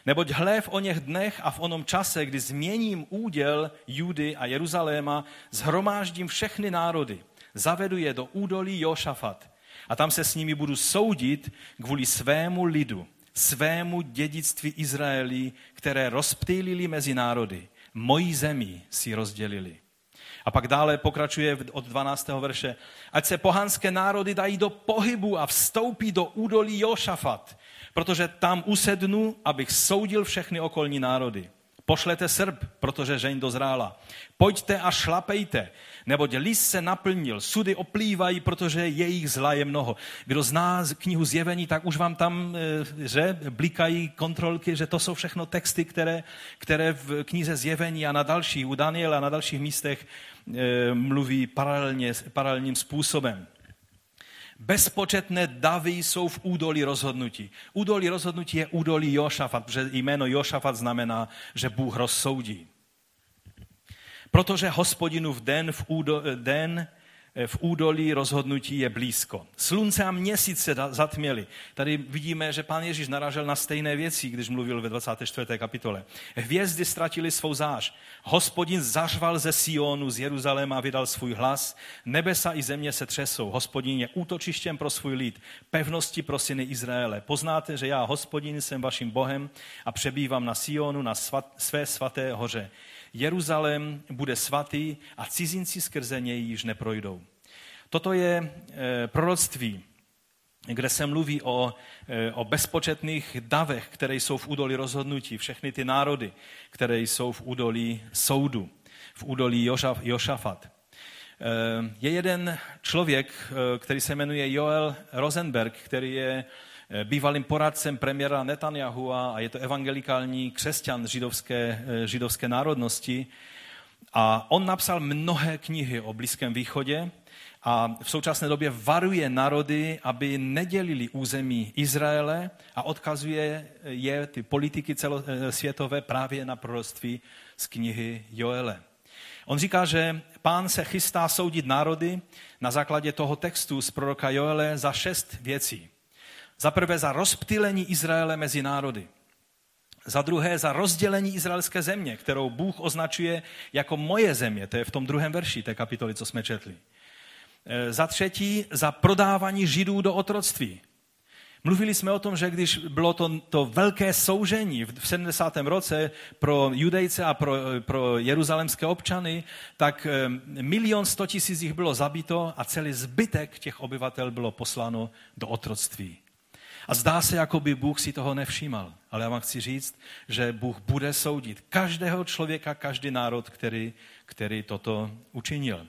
Neboť hle v oněch dnech a v onom čase, kdy změním úděl Judy a Jeruzaléma, zhromáždím všechny národy, zavedu je do údolí Jošafat a tam se s nimi budu soudit kvůli svému lidu, svému dědictví Izraeli, které rozptýlili mezi národy. Mojí zemi si rozdělili. A pak dále pokračuje od 12. verše. Ať se pohanské národy dají do pohybu a vstoupí do údolí Jošafat, protože tam usednu, abych soudil všechny okolní národy. Pošlete Srb, protože žeň dozrála. Pojďte a šlapejte, neboť lis se naplnil, sudy oplývají, protože jejich zla je mnoho. Kdo zná knihu Zjevení, tak už vám tam eh, že, blikají kontrolky, že to jsou všechno texty, které, které v knize Zjevení a na dalších, u Daniela a na dalších místech e, mluví paralelně, paralelním způsobem. Bezpočetné davy jsou v údolí rozhodnutí. Údolí rozhodnutí je údolí Jošafat, protože jméno Jošafat znamená, že Bůh rozsoudí. Protože hospodinu v den, v údo, den v údolí rozhodnutí je blízko. Slunce a měsíc se zatměli. Tady vidíme, že pán Ježíš naražel na stejné věci, když mluvil ve 24. kapitole. Hvězdy ztratili svou zář. Hospodin zařval ze Sionu, z Jeruzaléma a vydal svůj hlas. Nebesa i země se třesou. Hospodin je útočištěm pro svůj lid, pevnosti pro syny Izraele. Poznáte, že já, hospodin, jsem vaším Bohem a přebývám na Sionu, na svat, své svaté hoře. Jeruzalém bude svatý a cizinci skrze něj již neprojdou. Toto je eh, proroctví, kde se mluví o, eh, o bezpočetných davech, které jsou v údolí rozhodnutí, všechny ty národy, které jsou v údolí soudu, v údolí Jošaf, Jošafat. Eh, je jeden člověk, který se jmenuje Joel Rosenberg, který je bývalým poradcem premiéra Netanyahu a je to evangelikální křesťan židovské, eh, židovské národnosti. A on napsal mnohé knihy o Blízkém východě a v současné době varuje národy, aby nedělili území Izraele a odkazuje je, ty politiky celosvětové, právě na proroctví z knihy Joele. On říká, že pán se chystá soudit národy na základě toho textu z proroka Joele za šest věcí. Za prvé za rozptylení Izraele mezi národy. Za druhé za rozdělení izraelské země, kterou Bůh označuje jako moje země. To je v tom druhém verši té kapitoly, co jsme četli. E, za třetí za prodávání židů do otroctví. Mluvili jsme o tom, že když bylo to, to velké soužení v 70. roce pro judejce a pro, pro jeruzalemské občany, tak e, milion sto tisíc jich bylo zabito a celý zbytek těch obyvatel bylo posláno do otroctví. A zdá se, jako by Bůh si toho nevšímal. Ale já vám chci říct, že Bůh bude soudit každého člověka, každý národ, který, který toto učinil.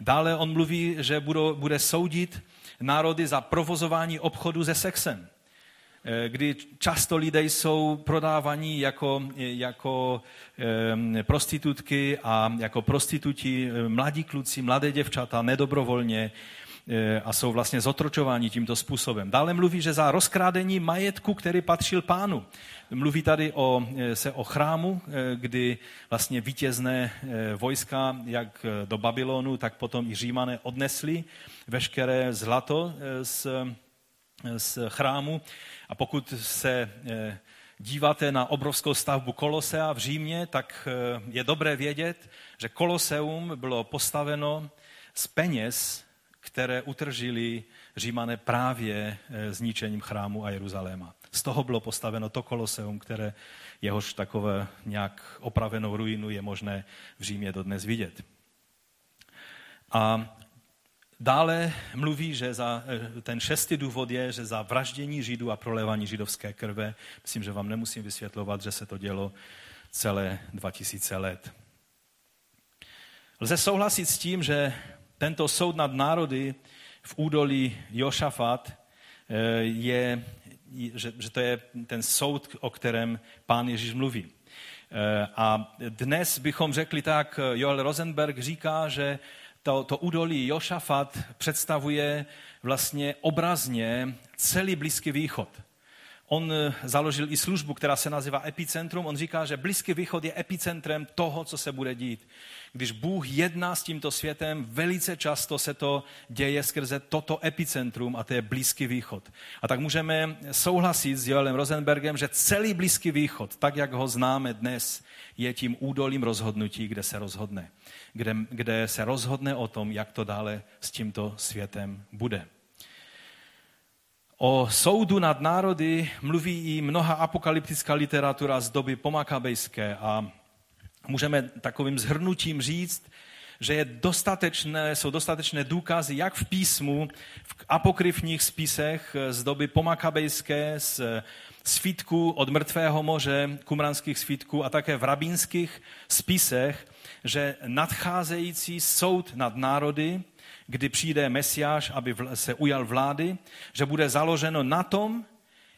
Dále on mluví, že bude soudit národy za provozování obchodu se sexem eh, kdy často lidé jsou prodávaní jako, jako prostitutky a jako prostituti, eh, mladí kluci, mladé děvčata, nedobrovolně, a jsou vlastně zotročováni tímto způsobem. Dále mluví, že za rozkrádení majetku, který patřil pánu. Mluví tady o, e, se o chrámu, e, kdy vlastně vítězné vojska, jak do Babylonu, tak potom i Římané odnesli veškeré zlato z, z chrámu. A pokud se díváte na obrovskou stavbu Kolosea v Římě, tak je dobré vědět, že Koloseum bylo postaveno z peněz které utržili římané právě eh, zničením chrámu a Jeruzaléma. Z toho bylo postaveno to koloseum, které jehož takové nějak opravenou ruinu je možné v Římě dodnes vidět. A dále mluví, že za, eh, ten šestý důvod je, že za vraždění Židů a prolevání židovské krve, myslím, že vám nemusím vysvětlovat, že se to dělo celé 2000 let. Lze souhlasit s tím, že tento soud nad národy v údolí Jošafat eh, je, že, že to je ten soud, o kterém pán Ježíš mluví. Eh, a dnes bychom řekli tak, Joel Rosenberg říká, že to, to údolí Jošafat představuje vlastně obrazně celý Blízký východ. On eh, založil i službu, která se nazývá Epicentrum. On říká, že Blízký východ je epicentrem toho, co se bude dít. Když Bůh jedná s tímto světem, velice často se to děje skrze toto epicentrum a to je Blízký východ. A tak můžeme souhlasit s Joelem Rosenbergem, že celý Blízký východ, tak jak ho známe dnes, je tím údolím rozhodnutí, kde se rozhodne. Kde, kde se rozhodne o tom, jak to dále s tímto světem bude. O soudu nad národy mluví i mnoha apokalyptická literatura z doby pomakabejské a můžeme takovým zhrnutím říct, že je dostatečné, jsou dostatečné důkazy, jak v písmu, v apokryfních spisech z doby pomakabejské, z svítků od mrtvého moře, kumranských svítků a také v rabínských spisech, že nadcházející soud nad národy, kdy přijde Mesiáš, aby se ujal vlády, že bude založeno na tom,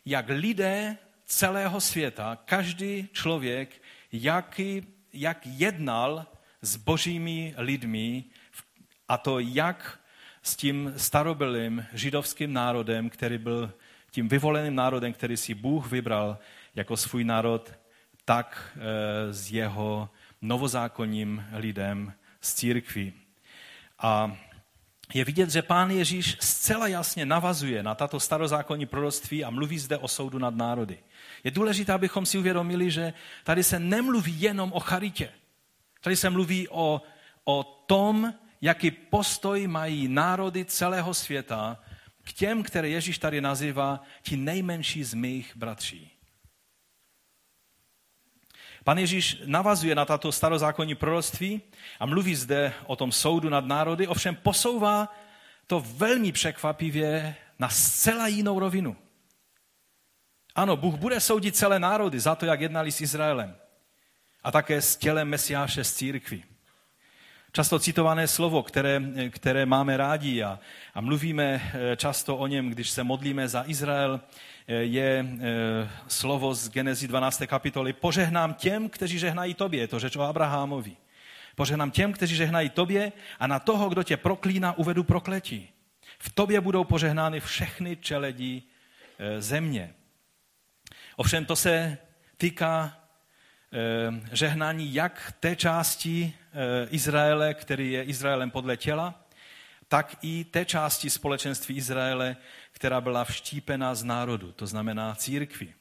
jak lidé celého světa, každý člověk, jaký, jak jednal s božími lidmi, a to jak s tím starobylým židovským národem, který byl tím vyvoleným národem, který si Bůh vybral jako svůj národ, tak eh, s jeho novozákonním lidem z církví. A je vidět, že pán Ježíš zcela jasně navazuje na tato starozákonní proroctví a mluví zde o soudu nad národy. Je důležité, abychom si uvědomili, že tady se nemluví jenom o charitě. Tady se mluví o, o tom, jaký postoj mají národy celého světa k těm, které Ježíš tady nazývá ti nejmenší z mých bratří. Pan Ježíš navazuje na tato starozákonní proroctví a mluví zde o tom soudu nad národy, ovšem posouvá to velmi překvapivě na zcela jinou rovinu. Ano, Bůh bude soudit celé národy za to, jak jednali s Izraelem a také s tělem Mesiáše z církvy. Často citované slovo, které, které máme rádi a, a mluvíme eh, často o něm, když se modlíme za Izrael, je eh, slovo z Genezi 12. kapitoly. Požehnám těm, kteří žehnají tobě. Je to řeč o Abrahamovi. Požehnám těm, kteří žehnají tobě a na toho, kdo tě proklíná, uvedu prokletí. V tobě budou požehnány všechny čeledí země. Ovšem to se týká žehnání jak té části Eh, Izraele, který je Izraelem podle těla, tak i té části společenství Izraele, která byla vštípena z národu, to znamená církvi.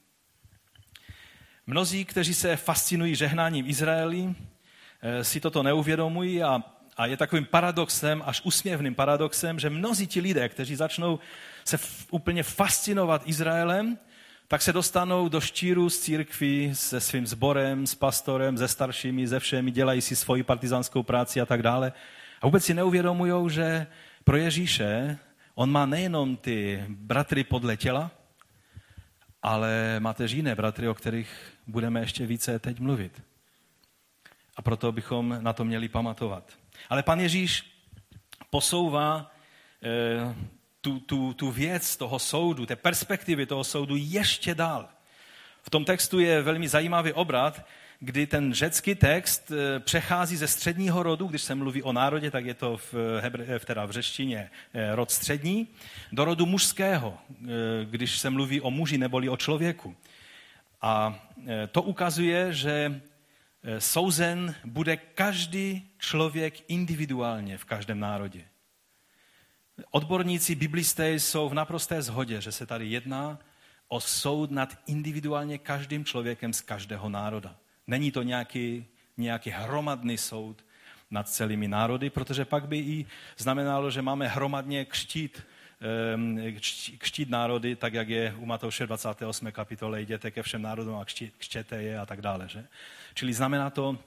Mnozí, kteří se fascinují žehnáním Izraeli, eh, si toto neuvědomují a, a je takovým paradoxem, až usměvným paradoxem, že mnozí ti lidé, kteří začnou se f, úplně fascinovat Izraelem, tak se dostanou do štíru z církví se svým sborem, s pastorem, se staršími, ze všemi, dělají si svoji partizánskou práci a tak dále. A vůbec si neuvědomují, že pro Ježíše on má nejenom ty bratry podle těla, ale má tež jiné bratry, o kterých budeme ještě více teď mluvit. A proto bychom na to měli pamatovat. Ale pan Ježíš posouvá eh, tu, tu, tu věc toho soudu, té perspektivy toho soudu ještě dál. V tom textu je velmi zajímavý obrat, kdy ten řecký text eh, přechází ze středního rodu, když se mluví o národě, tak je to v, hebr, eh, teda v řečtině eh, rod střední, do rodu mužského, když se mluví o muži neboli o člověku. A to ukazuje, že souzen bude každý člověk individuálně v každém národě. Odborníci, biblisté jsou v naprosté shodě, že se tady jedná o soud nad individuálně každým člověkem z každého národa. Není to nějaký, nějaký hromadný soud nad celými národy, protože pak by i znamenalo, že máme hromadně kštít, ehm, kštít národy, tak jak je u Matouše 28. kapitole, jděte ke všem národům a kštěte je a tak dále. Že? Čili znamená to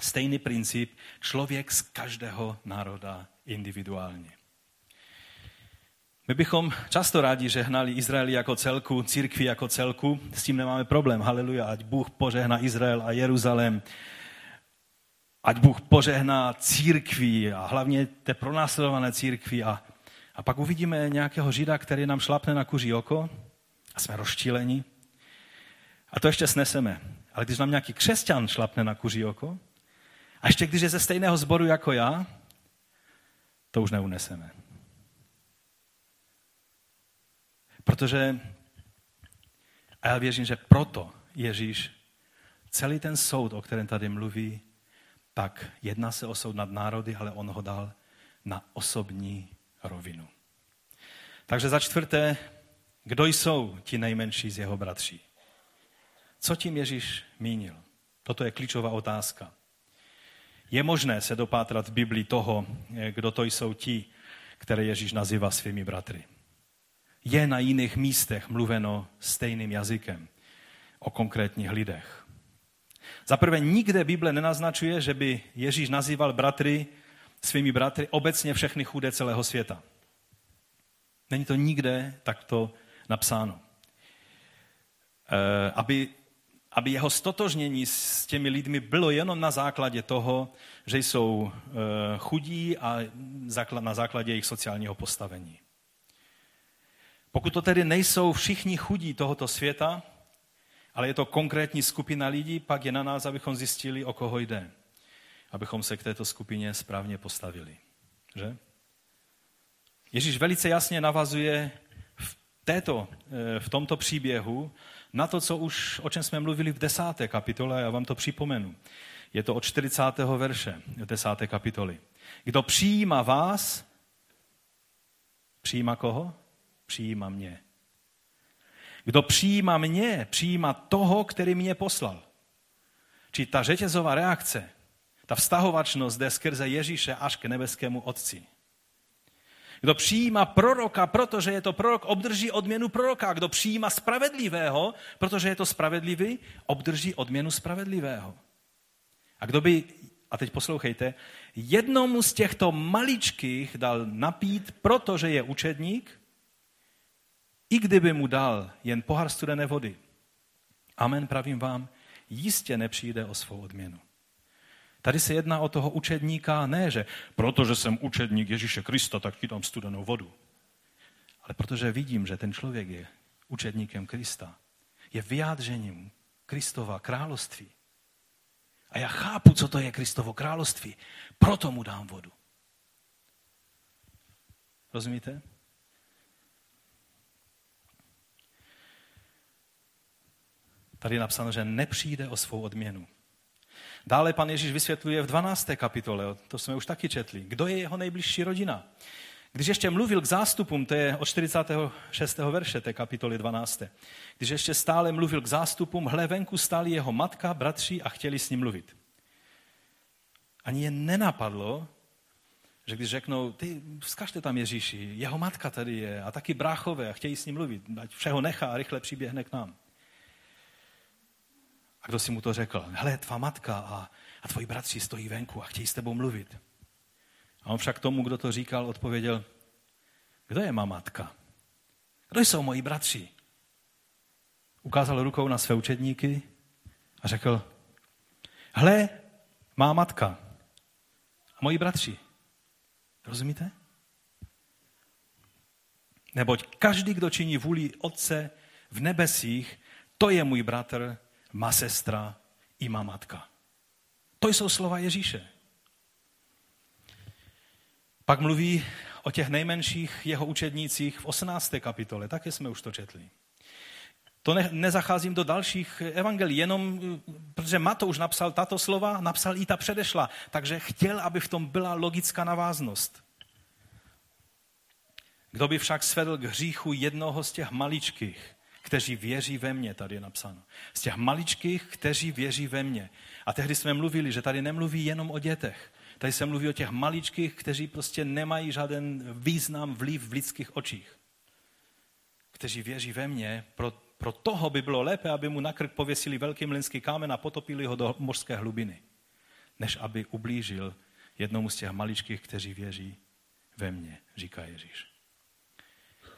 stejný princip, člověk z každého národa individuálně. My bychom často rádi žehnali Izraeli jako celku, církvi jako celku, s tím nemáme problém. Haleluja, ať Bůh požehná Izrael a Jeruzalém, ať Bůh požehná církví a hlavně té pronásledované církví. A, a pak uvidíme nějakého žida, který nám šlapne na kuří oko a jsme rozčíleni. A to ještě sneseme. Ale když nám nějaký křesťan šlapne na kuří oko, a ještě když je ze stejného sboru jako já, to už neuneseme. Protože, a já věřím, že proto Ježíš celý ten soud, o kterém tady mluví, tak jedná se o soud nad národy, ale on ho dal na osobní rovinu. Takže za čtvrté, kdo jsou ti nejmenší z jeho bratří? Co tím Ježíš mínil? Toto je klíčová otázka. Je možné se dopátrat v Biblii toho, kdo to jsou ti, které Ježíš nazývá svými bratry. Je na jiných místech mluveno stejným jazykem o konkrétních lidech. Za prvé, nikde Bible nenaznačuje, že by Ježíš nazýval bratry, svými bratry, obecně všechny chudé celého světa. Není to nikde takto napsáno. E, aby, aby jeho stotožnění s těmi lidmi bylo jenom na základě toho, že jsou e, chudí a na základě jejich sociálního postavení. Pokud to tedy nejsou všichni chudí tohoto světa, ale je to konkrétní skupina lidí, pak je na nás, abychom zjistili, o koho jde. Abychom se k této skupině správně postavili. Že? Ježíš velice jasně navazuje v, této, eh, v tomto příběhu na to, co už, o čem jsme mluvili v desáté kapitole, já vám to připomenu. Je to od 40. verše desáté kapitoly. Kdo přijíma vás, přijíma koho? Přijíma mě. Kdo přijíma mě, přijíma toho, který mě poslal. Či ta řetězová reakce, ta vztahovačnost jde skrze Ježíše až k nebeskému Otci. Kdo přijíma proroka, protože je to prorok, obdrží odměnu proroka. Kdo přijíma spravedlivého, protože je to spravedlivý, obdrží odměnu spravedlivého. A kdo by, a teď poslouchejte, jednomu z těchto maličkých dal napít, protože je učedník, i kdyby mu dal jen pohár studené vody. Amen, pravím vám, jistě nepřijde o svou odměnu. Tady se jedná o toho učedníka, ne, že protože jsem učedník Ježíše Krista, tak ti dám studenou vodu. Ale protože vidím, že ten člověk je učedníkem Krista, je vyjádřením Kristova království. A já chápu, co to je Kristovo království, proto mu dám vodu. Rozumíte? Tady je napsáno, že nepřijde o svou odměnu. Dále pan Ježíš vysvětluje v 12. kapitole, to jsme už taky četli, kdo je jeho nejbližší rodina. Když ještě mluvil k zástupům, to je od 46. verše té kapitoly 12. Když ještě stále mluvil k zástupům, hle venku stáli jeho matka, bratři a chtěli s ním mluvit. Ani je nenapadlo, že když řeknou, ty vzkažte tam Ježíši, jeho matka tady je a taky bráchové a chtějí s ním mluvit, ať všeho nechá a rychle přiběhne k nám. A kdo si mu to řekl? Hele, tvá matka a, a tvoji bratři stojí venku a chtějí s tebou mluvit. A on však tomu, kdo to říkal, odpověděl, kdo je má matka? Kdo jsou moji bratři? Ukázal rukou na své učedníky a řekl, hle, má matka a moji bratři. Rozumíte? Neboť každý, kdo činí vůli Otce v nebesích, to je můj bratr má sestra i má matka. To jsou slova Ježíše. Pak mluví o těch nejmenších jeho učednících v 18. kapitole, také jsme už to četli. To ne, nezacházím do dalších evangelií, jenom protože Matouš napsal tato slova, napsal i ta předešla, takže chtěl, aby v tom byla logická naváznost. Kdo by však svedl k hříchu jednoho z těch maličkých, kteří věří ve mně, tady je napsáno. Z těch maličkých, kteří věří ve mně. A tehdy jsme mluvili, že tady nemluví jenom o dětech. Tady se mluví o těch maličkých, kteří prostě nemají žádný význam, vliv v lidských očích. Kteří věří ve mně, pro, pro toho by bylo lépe, aby mu na krk pověsili velký mlinský kámen a potopili ho do mořské hlubiny, než aby ublížil jednomu z těch maličkých, kteří věří ve mně, říká Ježíš.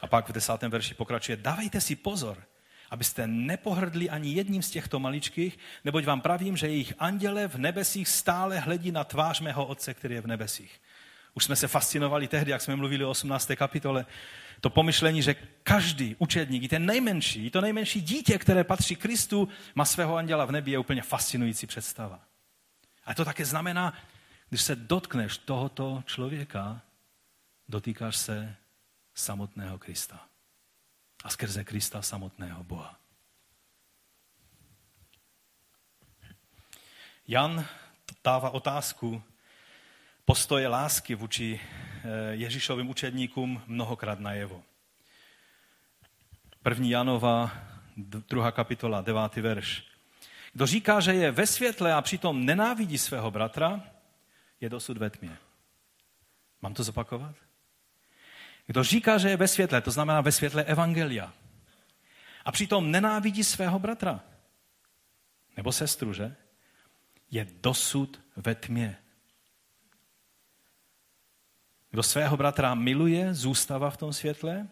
A pak v desátém verši pokračuje, dávejte si pozor, abyste nepohrdli ani jedním z těchto maličkých, neboť vám pravím, že jejich anděle v nebesích stále hledí na tvář mého Otce, který je v nebesích. Už jsme se fascinovali tehdy, jak jsme mluvili o 18. kapitole, to pomyšlení, že každý učedník, i ten nejmenší, i to nejmenší dítě, které patří Kristu, má svého anděla v nebi, je úplně fascinující představa. A to také znamená, když se dotkneš tohoto člověka, dotýkáš se samotného Krista. A skrze Krista samotného Boha. Jan dává otázku postoje lásky vůči eh, Ježíšovým učedníkům mnohokrát najevo. První Janova, druhá kapitola, devátý verš. Kdo říká, že je ve světle a přitom nenávidí svého bratra, je dosud ve tmě. Mám to zopakovat? Kdo říká, že je ve světle, to znamená ve světle evangelia. A přitom nenávidí svého bratra. Nebo sestru, že? Je dosud ve tmě. Kdo svého bratra miluje, zůstává v tom světle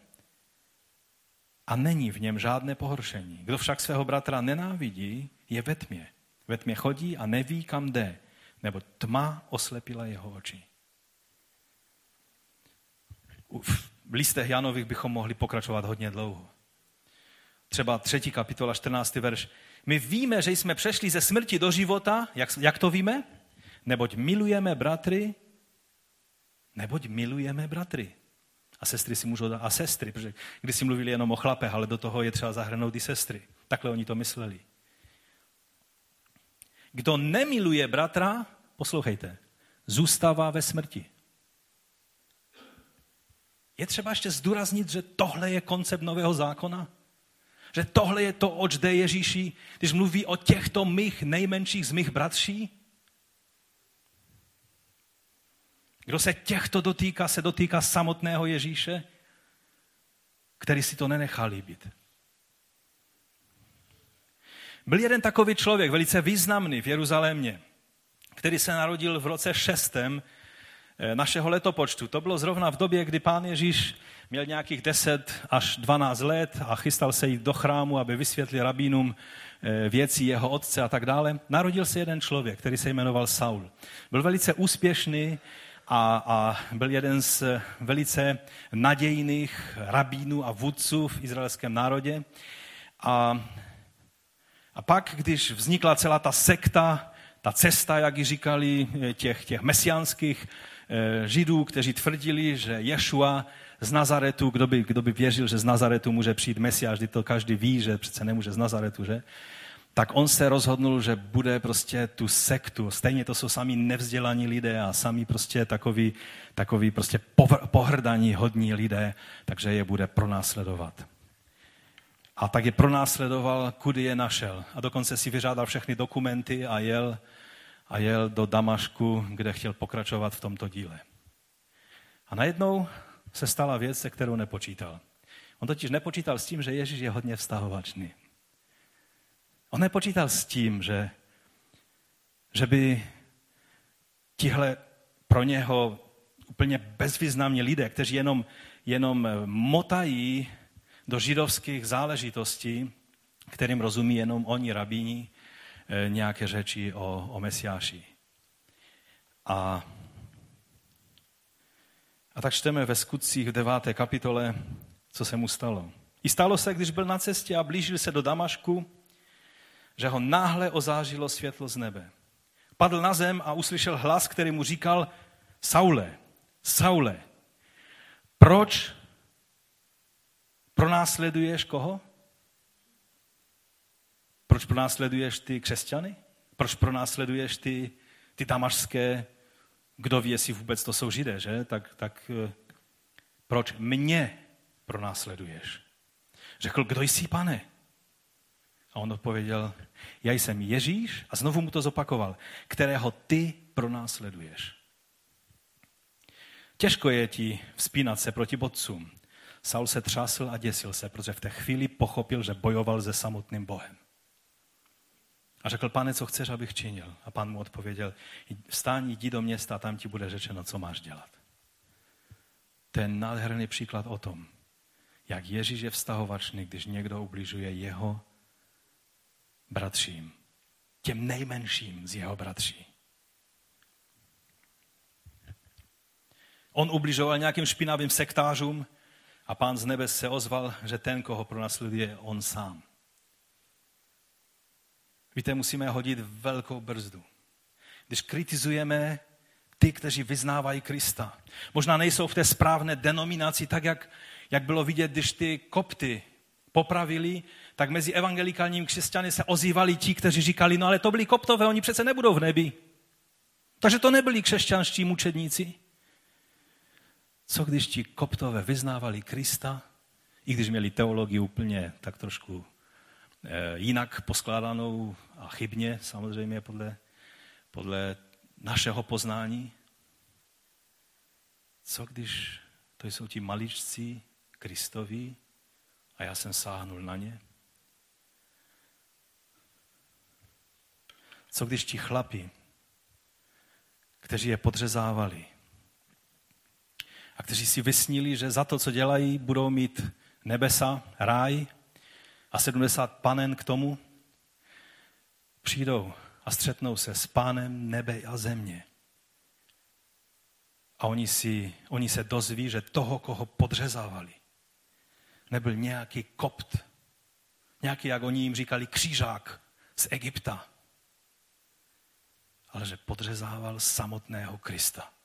a není v něm žádné pohoršení. Kdo však svého bratra nenávidí, je ve tmě. Ve tmě chodí a neví, kam jde, nebo tma oslepila jeho oči. V listech Janových bychom mohli pokračovat hodně dlouho. Třeba třetí kapitola, 14. verš. My víme, že jsme přešli ze smrti do života. Jak, jak to víme? Neboť milujeme bratry, neboť milujeme bratry. A sestry si můžou dát, a sestry, protože když si mluvili jenom o chlapech, ale do toho je třeba zahrnout i sestry. Takhle oni to mysleli. Kdo nemiluje bratra, poslouchejte, zůstává ve smrti. Je třeba ještě zdůraznit, že tohle je koncept nového zákona? Že tohle je to, oč jde Ježíši, když mluví o těchto mých nejmenších z mých bratří? Kdo se těchto dotýká, se dotýká samotného Ježíše, který si to nenechá líbit. Byl jeden takový člověk, velice významný v Jeruzalémě, který se narodil v roce 6. Eh, našeho letopočtu. To bylo zrovna v době, kdy pán Ježíš měl nějakých 10 až 12 let a chystal se jít do chrámu, aby vysvětlil rabínům eh, věcí jeho otce a tak dále. Narodil se jeden člověk, který se jmenoval Saul. Byl velice úspěšný, a, a byl jeden z velice nadějných rabínů a vůdců v izraelském národě. A, a pak, když vznikla celá ta sekta, ta cesta, jak ji říkali, těch, těch mesiánských eh, židů, kteří tvrdili, že Ješua z Nazaretu, kdo by, kdo by věřil, že z Nazaretu může přijít Mesiáš, to každý ví, že přece nemůže z Nazaretu, že? tak on se rozhodnul, že bude prostě tu sektu. Stejně to jsou sami nevzdělaní lidé a sami prostě takový, takový prostě pohrdaní hodní lidé, takže je bude pronásledovat. A tak je pronásledoval, kudy je našel. A dokonce si vyžádal všechny dokumenty a jel, a jel do Damašku, kde chtěl pokračovat v tomto díle. A najednou se stala věc, se kterou nepočítal. On totiž nepočítal s tím, že Ježíš je hodně vztahovačný. On nepočítal s tím, že, že by tihle pro něho úplně bezvýznamní lidé, kteří jenom, jenom motají do židovských záležitostí, kterým rozumí jenom oni, rabíni, nějaké řeči o, o Mesiáši. A, a tak čteme ve skutcích v deváté kapitole, co se mu stalo. I stalo se, když byl na cestě a blížil se do Damašku, že ho náhle ozářilo světlo z nebe. Padl na zem a uslyšel hlas, který mu říkal, Saule, Saule, proč pronásleduješ koho? Proč pronásleduješ ty křesťany? Proč pronásleduješ ty, ty damašské, kdo ví, jestli vůbec to jsou židé, že? Tak, tak eh, proč mě pronásleduješ? Řekl, kdo jsi, pane? A on odpověděl, já jsem Ježíš, a znovu mu to zopakoval, kterého ty pronásleduješ. Těžko je ti vzpínat se proti bodcům. Saul se třásl a děsil se, protože v té chvíli pochopil, že bojoval se samotným Bohem. A řekl, pane, co chceš, abych činil? A pán mu odpověděl, vstání, jdi do města a tam ti bude řečeno, co máš dělat. To je nádherný příklad o tom, jak Ježíš je vztahovačný, když někdo ubližuje jeho bratřím, těm nejmenším z jeho bratří. On ubližoval nějakým špinavým sektářům a pán z nebe se ozval, že ten, koho pronásleduje, je on sám. Víte, musíme hodit velkou brzdu. Když kritizujeme ty, kteří vyznávají Krista, možná nejsou v té správné denominaci, tak jak, jak bylo vidět, když ty kopty popravili, tak mezi evangelikálními křesťany se ozývali ti, kteří říkali, no ale to byli koptové, oni přece nebudou v nebi. Takže to nebyli křesťanští mučedníci. Co když ti koptové vyznávali Krista, i když měli teologii úplně tak trošku jinak poskládanou a chybně, samozřejmě podle, podle našeho poznání. Co když to jsou ti maličci Kristovi a já jsem sáhnul na ně. Co když ti chlapi, kteří je podřezávali a kteří si vysnili, že za to, co dělají, budou mít nebesa, ráj a 70 panen k tomu, přijdou a střetnou se s pánem nebe a země. A oni, si, oni se dozví, že toho, koho podřezávali, nebyl nějaký kopt, nějaký, jak oni jim říkali, křížák z Egypta, ale že podřezával samotného Krista.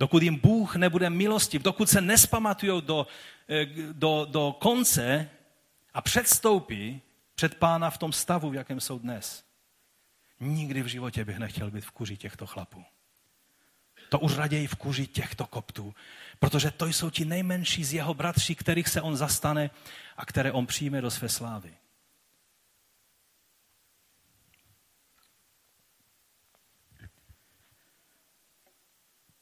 Dokud jim Bůh nebude milostiv, dokud se nespamatují do, eh, do, do konce a předstoupí před pána v tom stavu, v jakém jsou dnes, nikdy v životě bych nechtěl být v kuři těchto chlapů. To už raději v kuři těchto koptů, protože to jsou ti nejmenší z jeho bratří, kterých se on zastane a které on přijme do své slávy.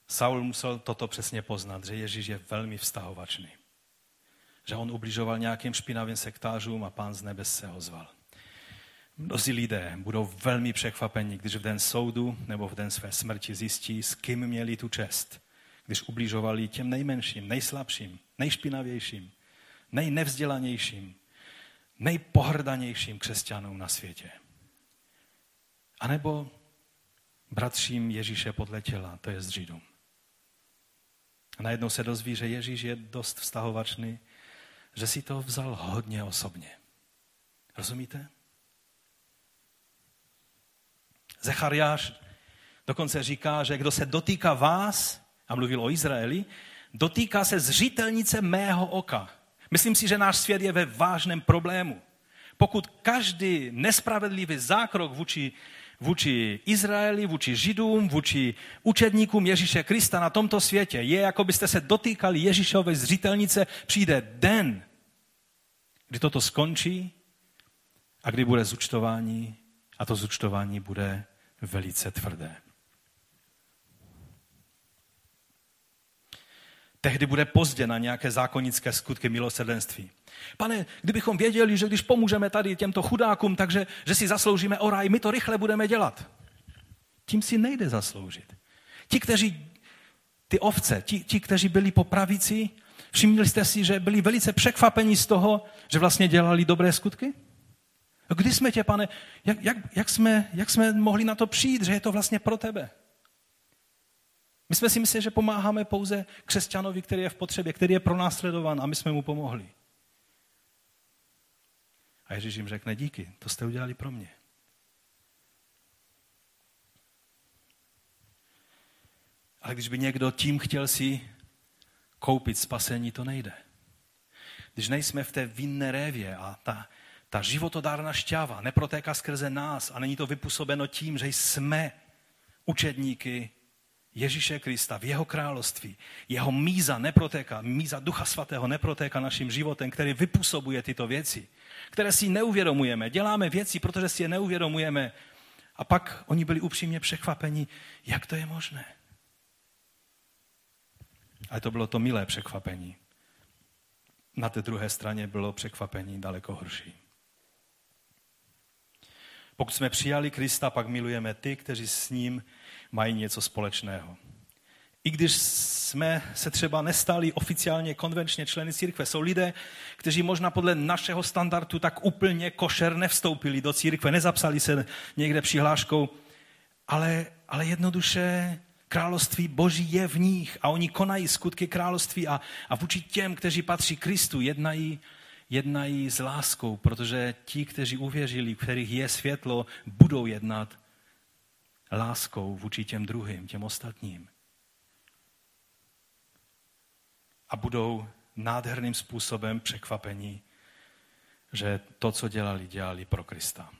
Saul musel toto přesně poznat, že Ježíš je velmi vztahovačný. Že on ubližoval nějakým špinavým sektářům a pán z nebe se ho zval. Mnozí lidé budou velmi překvapeni, když v den soudu nebo v den své smrti zjistí, s kým měli tu čest, když ubližovali těm nejmenším, nejslabším, nejšpinavějším, nejnevzdělanějším, nejpohrdanějším křesťanům na světě. A nebo bratřím Ježíše podle těla, to je z Židům. A najednou se dozví, že Ježíš je dost vztahovačný, že si to vzal hodně osobně. Rozumíte? Zechariáš dokonce říká, že kdo se dotýká vás, a mluvil o Izraeli, dotýká se zřitelnice mého oka. Myslím si, že náš svět je ve vážném problému. Pokud každý nespravedlivý zákrok vůči vůči Izraeli, vůči Židům, vůči učedníkům Ježíše Krista na tomto světě. Je, jako byste se dotýkali Ježíšové zřitelnice, přijde den, kdy toto skončí a kdy bude zúčtování a to zúčtování bude velice tvrdé. Tehdy bude pozdě na nějaké zákonické skutky milosrdenství. Pane, kdybychom věděli, že když pomůžeme tady těmto chudákům, takže že si zasloužíme o raj, my to rychle budeme dělat. Tím si nejde zasloužit. Ti, kteří, ty ovce, ti, ti kteří byli po pravici, všimli jste si, že byli velice překvapeni z toho, že vlastně dělali dobré skutky? Kdy jsme tě, pane, jak, jak, jak, jsme, jak jsme mohli na to přijít, že je to vlastně pro tebe? My jsme si mysleli, že pomáháme pouze křesťanovi, který je v potřebě, který je pronásledován a my jsme mu pomohli. A Ježíš jim řekne, díky, to jste udělali pro mě. Ale když by někdo tím chtěl si koupit spasení, to nejde. Když nejsme v té vinné révě a ta, ta životodárna šťáva neprotéká skrze nás a není to vypůsobeno tím, že jsme učedníky Ježíše Krista v jeho království. Jeho míza neprotéká, míza Ducha Svatého neprotéká naším životem, který vypůsobuje tyto věci, které si neuvědomujeme. Děláme věci, protože si je neuvědomujeme. A pak oni byli upřímně překvapeni, jak to je možné. Ale to bylo to milé překvapení. Na té druhé straně bylo překvapení daleko horší. Pokud jsme přijali Krista, pak milujeme ty, kteří s ním mají něco společného. I když jsme se třeba nestali oficiálně konvenčně členy církve, jsou lidé, kteří možná podle našeho standardu tak úplně košer nevstoupili do církve, nezapsali se někde přihláškou, ale, ale jednoduše království Boží je v nich a oni konají skutky království a, a vůči těm, kteří patří Kristu, jednají, jednají s láskou, protože ti, kteří uvěřili, kterých je světlo, budou jednat láskou vůči těm druhým, těm ostatním. A budou nádherným způsobem překvapení, že to, co dělali, dělali pro Krista.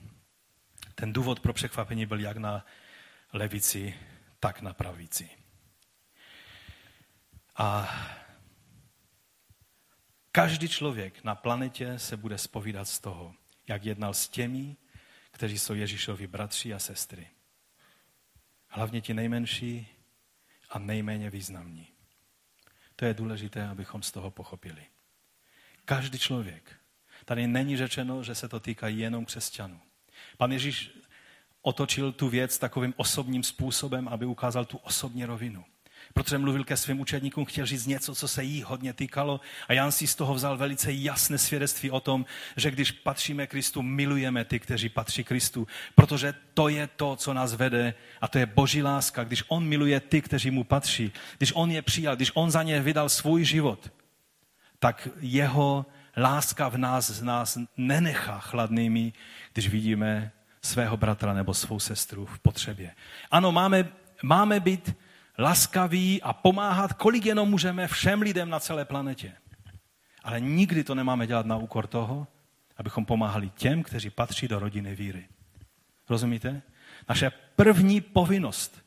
Ten důvod pro překvapení byl jak na levici, tak na pravici. A každý člověk na planetě se bude spovídat z toho, jak jednal s těmi, kteří jsou Ježíšovi bratři a sestry. Hlavně ti nejmenší a nejméně významní. To je důležité, abychom z toho pochopili. Každý člověk. Tady není řečeno, že se to týká jenom křesťanů. Pan Ježíš otočil tu věc takovým osobním způsobem, aby ukázal tu osobní rovinu protože mluvil ke svým učedníkům, chtěl říct něco, co se jí hodně týkalo. A Jan si z toho vzal velice jasné svědectví o tom, že když patříme Kristu, milujeme ty, kteří patří Kristu, protože to je to, co nás vede a to je boží láska. Když on miluje ty, kteří mu patří, když on je přijal, když on za ně vydal svůj život, tak jeho láska v nás, z nás nenechá chladnými, když vidíme svého bratra nebo svou sestru v potřebě. Ano, máme, máme být laskaví a pomáhat, kolik jenom můžeme všem lidem na celé planetě. Ale nikdy to nemáme dělat na úkor toho, abychom pomáhali těm, kteří patří do rodiny víry. Rozumíte? Naše první povinnost.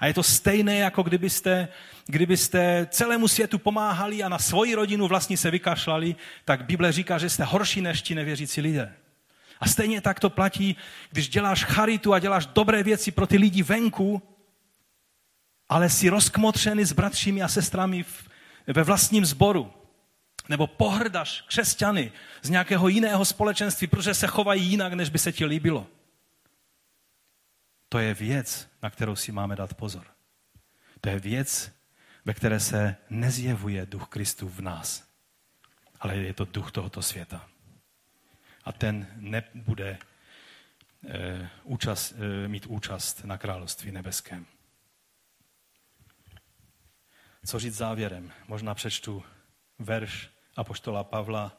A je to stejné, jako kdybyste, kdybyste celému světu pomáhali a na svoji rodinu vlastně se vykašlali, tak Bible říká, že jste horší než ti nevěřící lidé. A stejně tak to platí, když děláš charitu a děláš dobré věci pro ty lidi venku, ale jsi rozkmotřený s bratřími a sestrami v, ve vlastním sboru. Nebo pohrdaš křesťany z nějakého jiného společenství, protože se chovají jinak, než by se ti líbilo. To je věc, na kterou si máme dát pozor. To je věc, ve které se nezjevuje duch Kristu v nás, ale je to duch tohoto světa. A ten nebude e, účast, e, mít účast na království nebeském. Co říct závěrem? Možná přečtu verš Apoštola Pavla.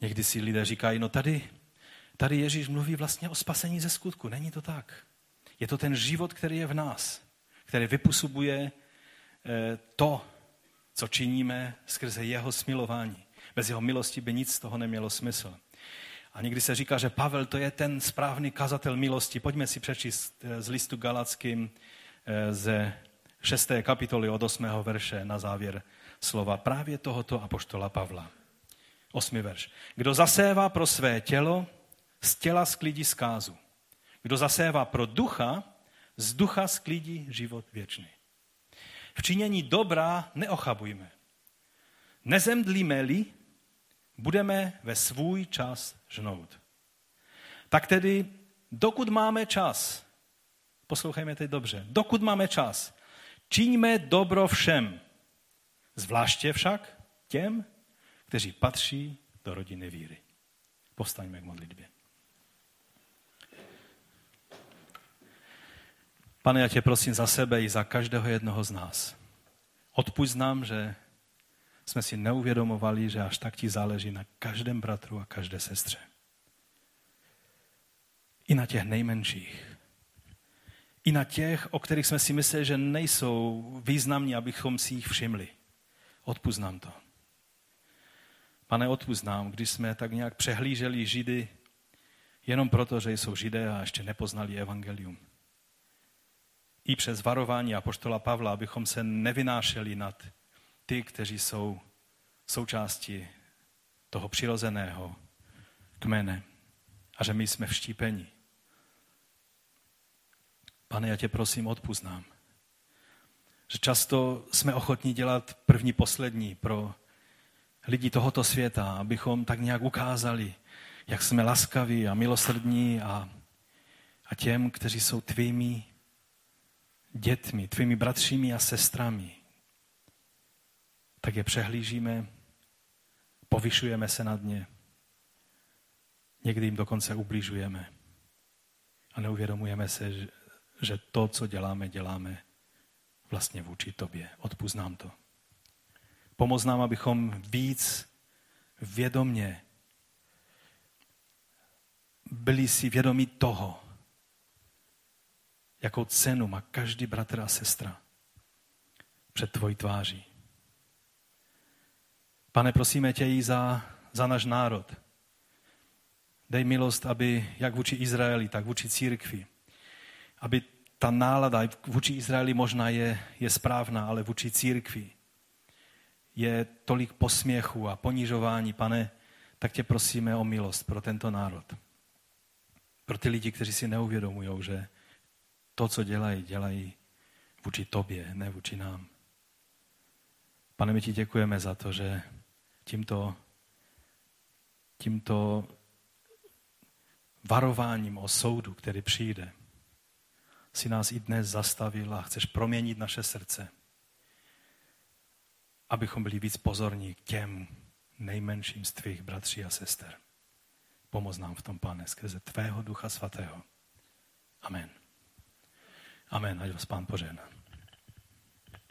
Někdy si lidé říkají, no tady, tady Ježíš mluví vlastně o spasení ze skutku. Není to tak. Je to ten život, který je v nás, který vypůsobuje eh, to, co činíme skrze jeho smilování. Bez jeho milosti by nic z toho nemělo smysl. A někdy se říká, že Pavel to je ten správný kazatel milosti. Pojďme si přečíst eh, z listu Galackým eh, ze 6. kapitoly od 8. verše na závěr slova právě tohoto apoštola Pavla. 8. verš. Kdo zasévá pro své tělo, z těla sklidí zkázu. Kdo zasévá pro ducha, z ducha sklidí život věčný. V činění dobrá neochabujme. Nezemdlíme-li, budeme ve svůj čas žnout. Tak tedy, dokud máme čas, poslouchejme teď dobře, dokud máme čas, Čiňme dobro všem, zvláště však těm, kteří patří do rodiny víry. Povstaňme k modlitbě. Pane, já tě prosím za sebe i za každého jednoho z nás. Odpust nám, že jsme si neuvědomovali, že až tak ti záleží na každém bratru a každé sestře. I na těch nejmenších i na těch, o kterých jsme si mysleli, že nejsou významní, abychom si jich všimli. Odpust nám to. Pane, odpust nám, když jsme tak nějak přehlíželi Židy jenom proto, že jsou Židé a ještě nepoznali evangelium. I přes varování apoštola Pavla, abychom se nevynášeli nad ty, kteří jsou součástí toho přirozeného kmene a že my jsme vštípeni. Pane, já tě prosím, odpust nám. Že často jsme ochotní dělat první, poslední pro lidi tohoto světa, abychom tak nějak ukázali, jak jsme laskaví a milosrdní a, a těm, kteří jsou tvými dětmi, tvými bratřími a sestrami, tak je přehlížíme, povyšujeme se nad ně, někdy jim dokonce ubližujeme a neuvědomujeme se, že to, co děláme, děláme vlastně vůči tobě. Odpust nám to. Pomoz nám, abychom víc vědomně byli si vědomi toho, jakou cenu má každý bratr a sestra před tvojí tváří. Pane, prosíme tě i za, za náš národ. Dej milost, aby jak vůči Izraeli, tak vůči církvi, aby ta nálada vůči Izraeli možná je, je správná, ale vůči církvi je tolik posměchu a ponižování, pane, tak tě prosíme o milost pro tento národ. Pro ty lidi, kteří si neuvědomují, že to, co dělají, dělají vůči tobě, ne vůči nám. Pane, my ti děkujeme za to, že tímto, tímto varováním o soudu, který přijde, si nás i dnes zastavil a chceš proměnit naše srdce, abychom byli víc pozorní k těm nejmenším z tvých bratří a sester. Pomoz nám v tom, pane, skrze tvého ducha svatého. Amen. Amen. Ať vás pán požehná.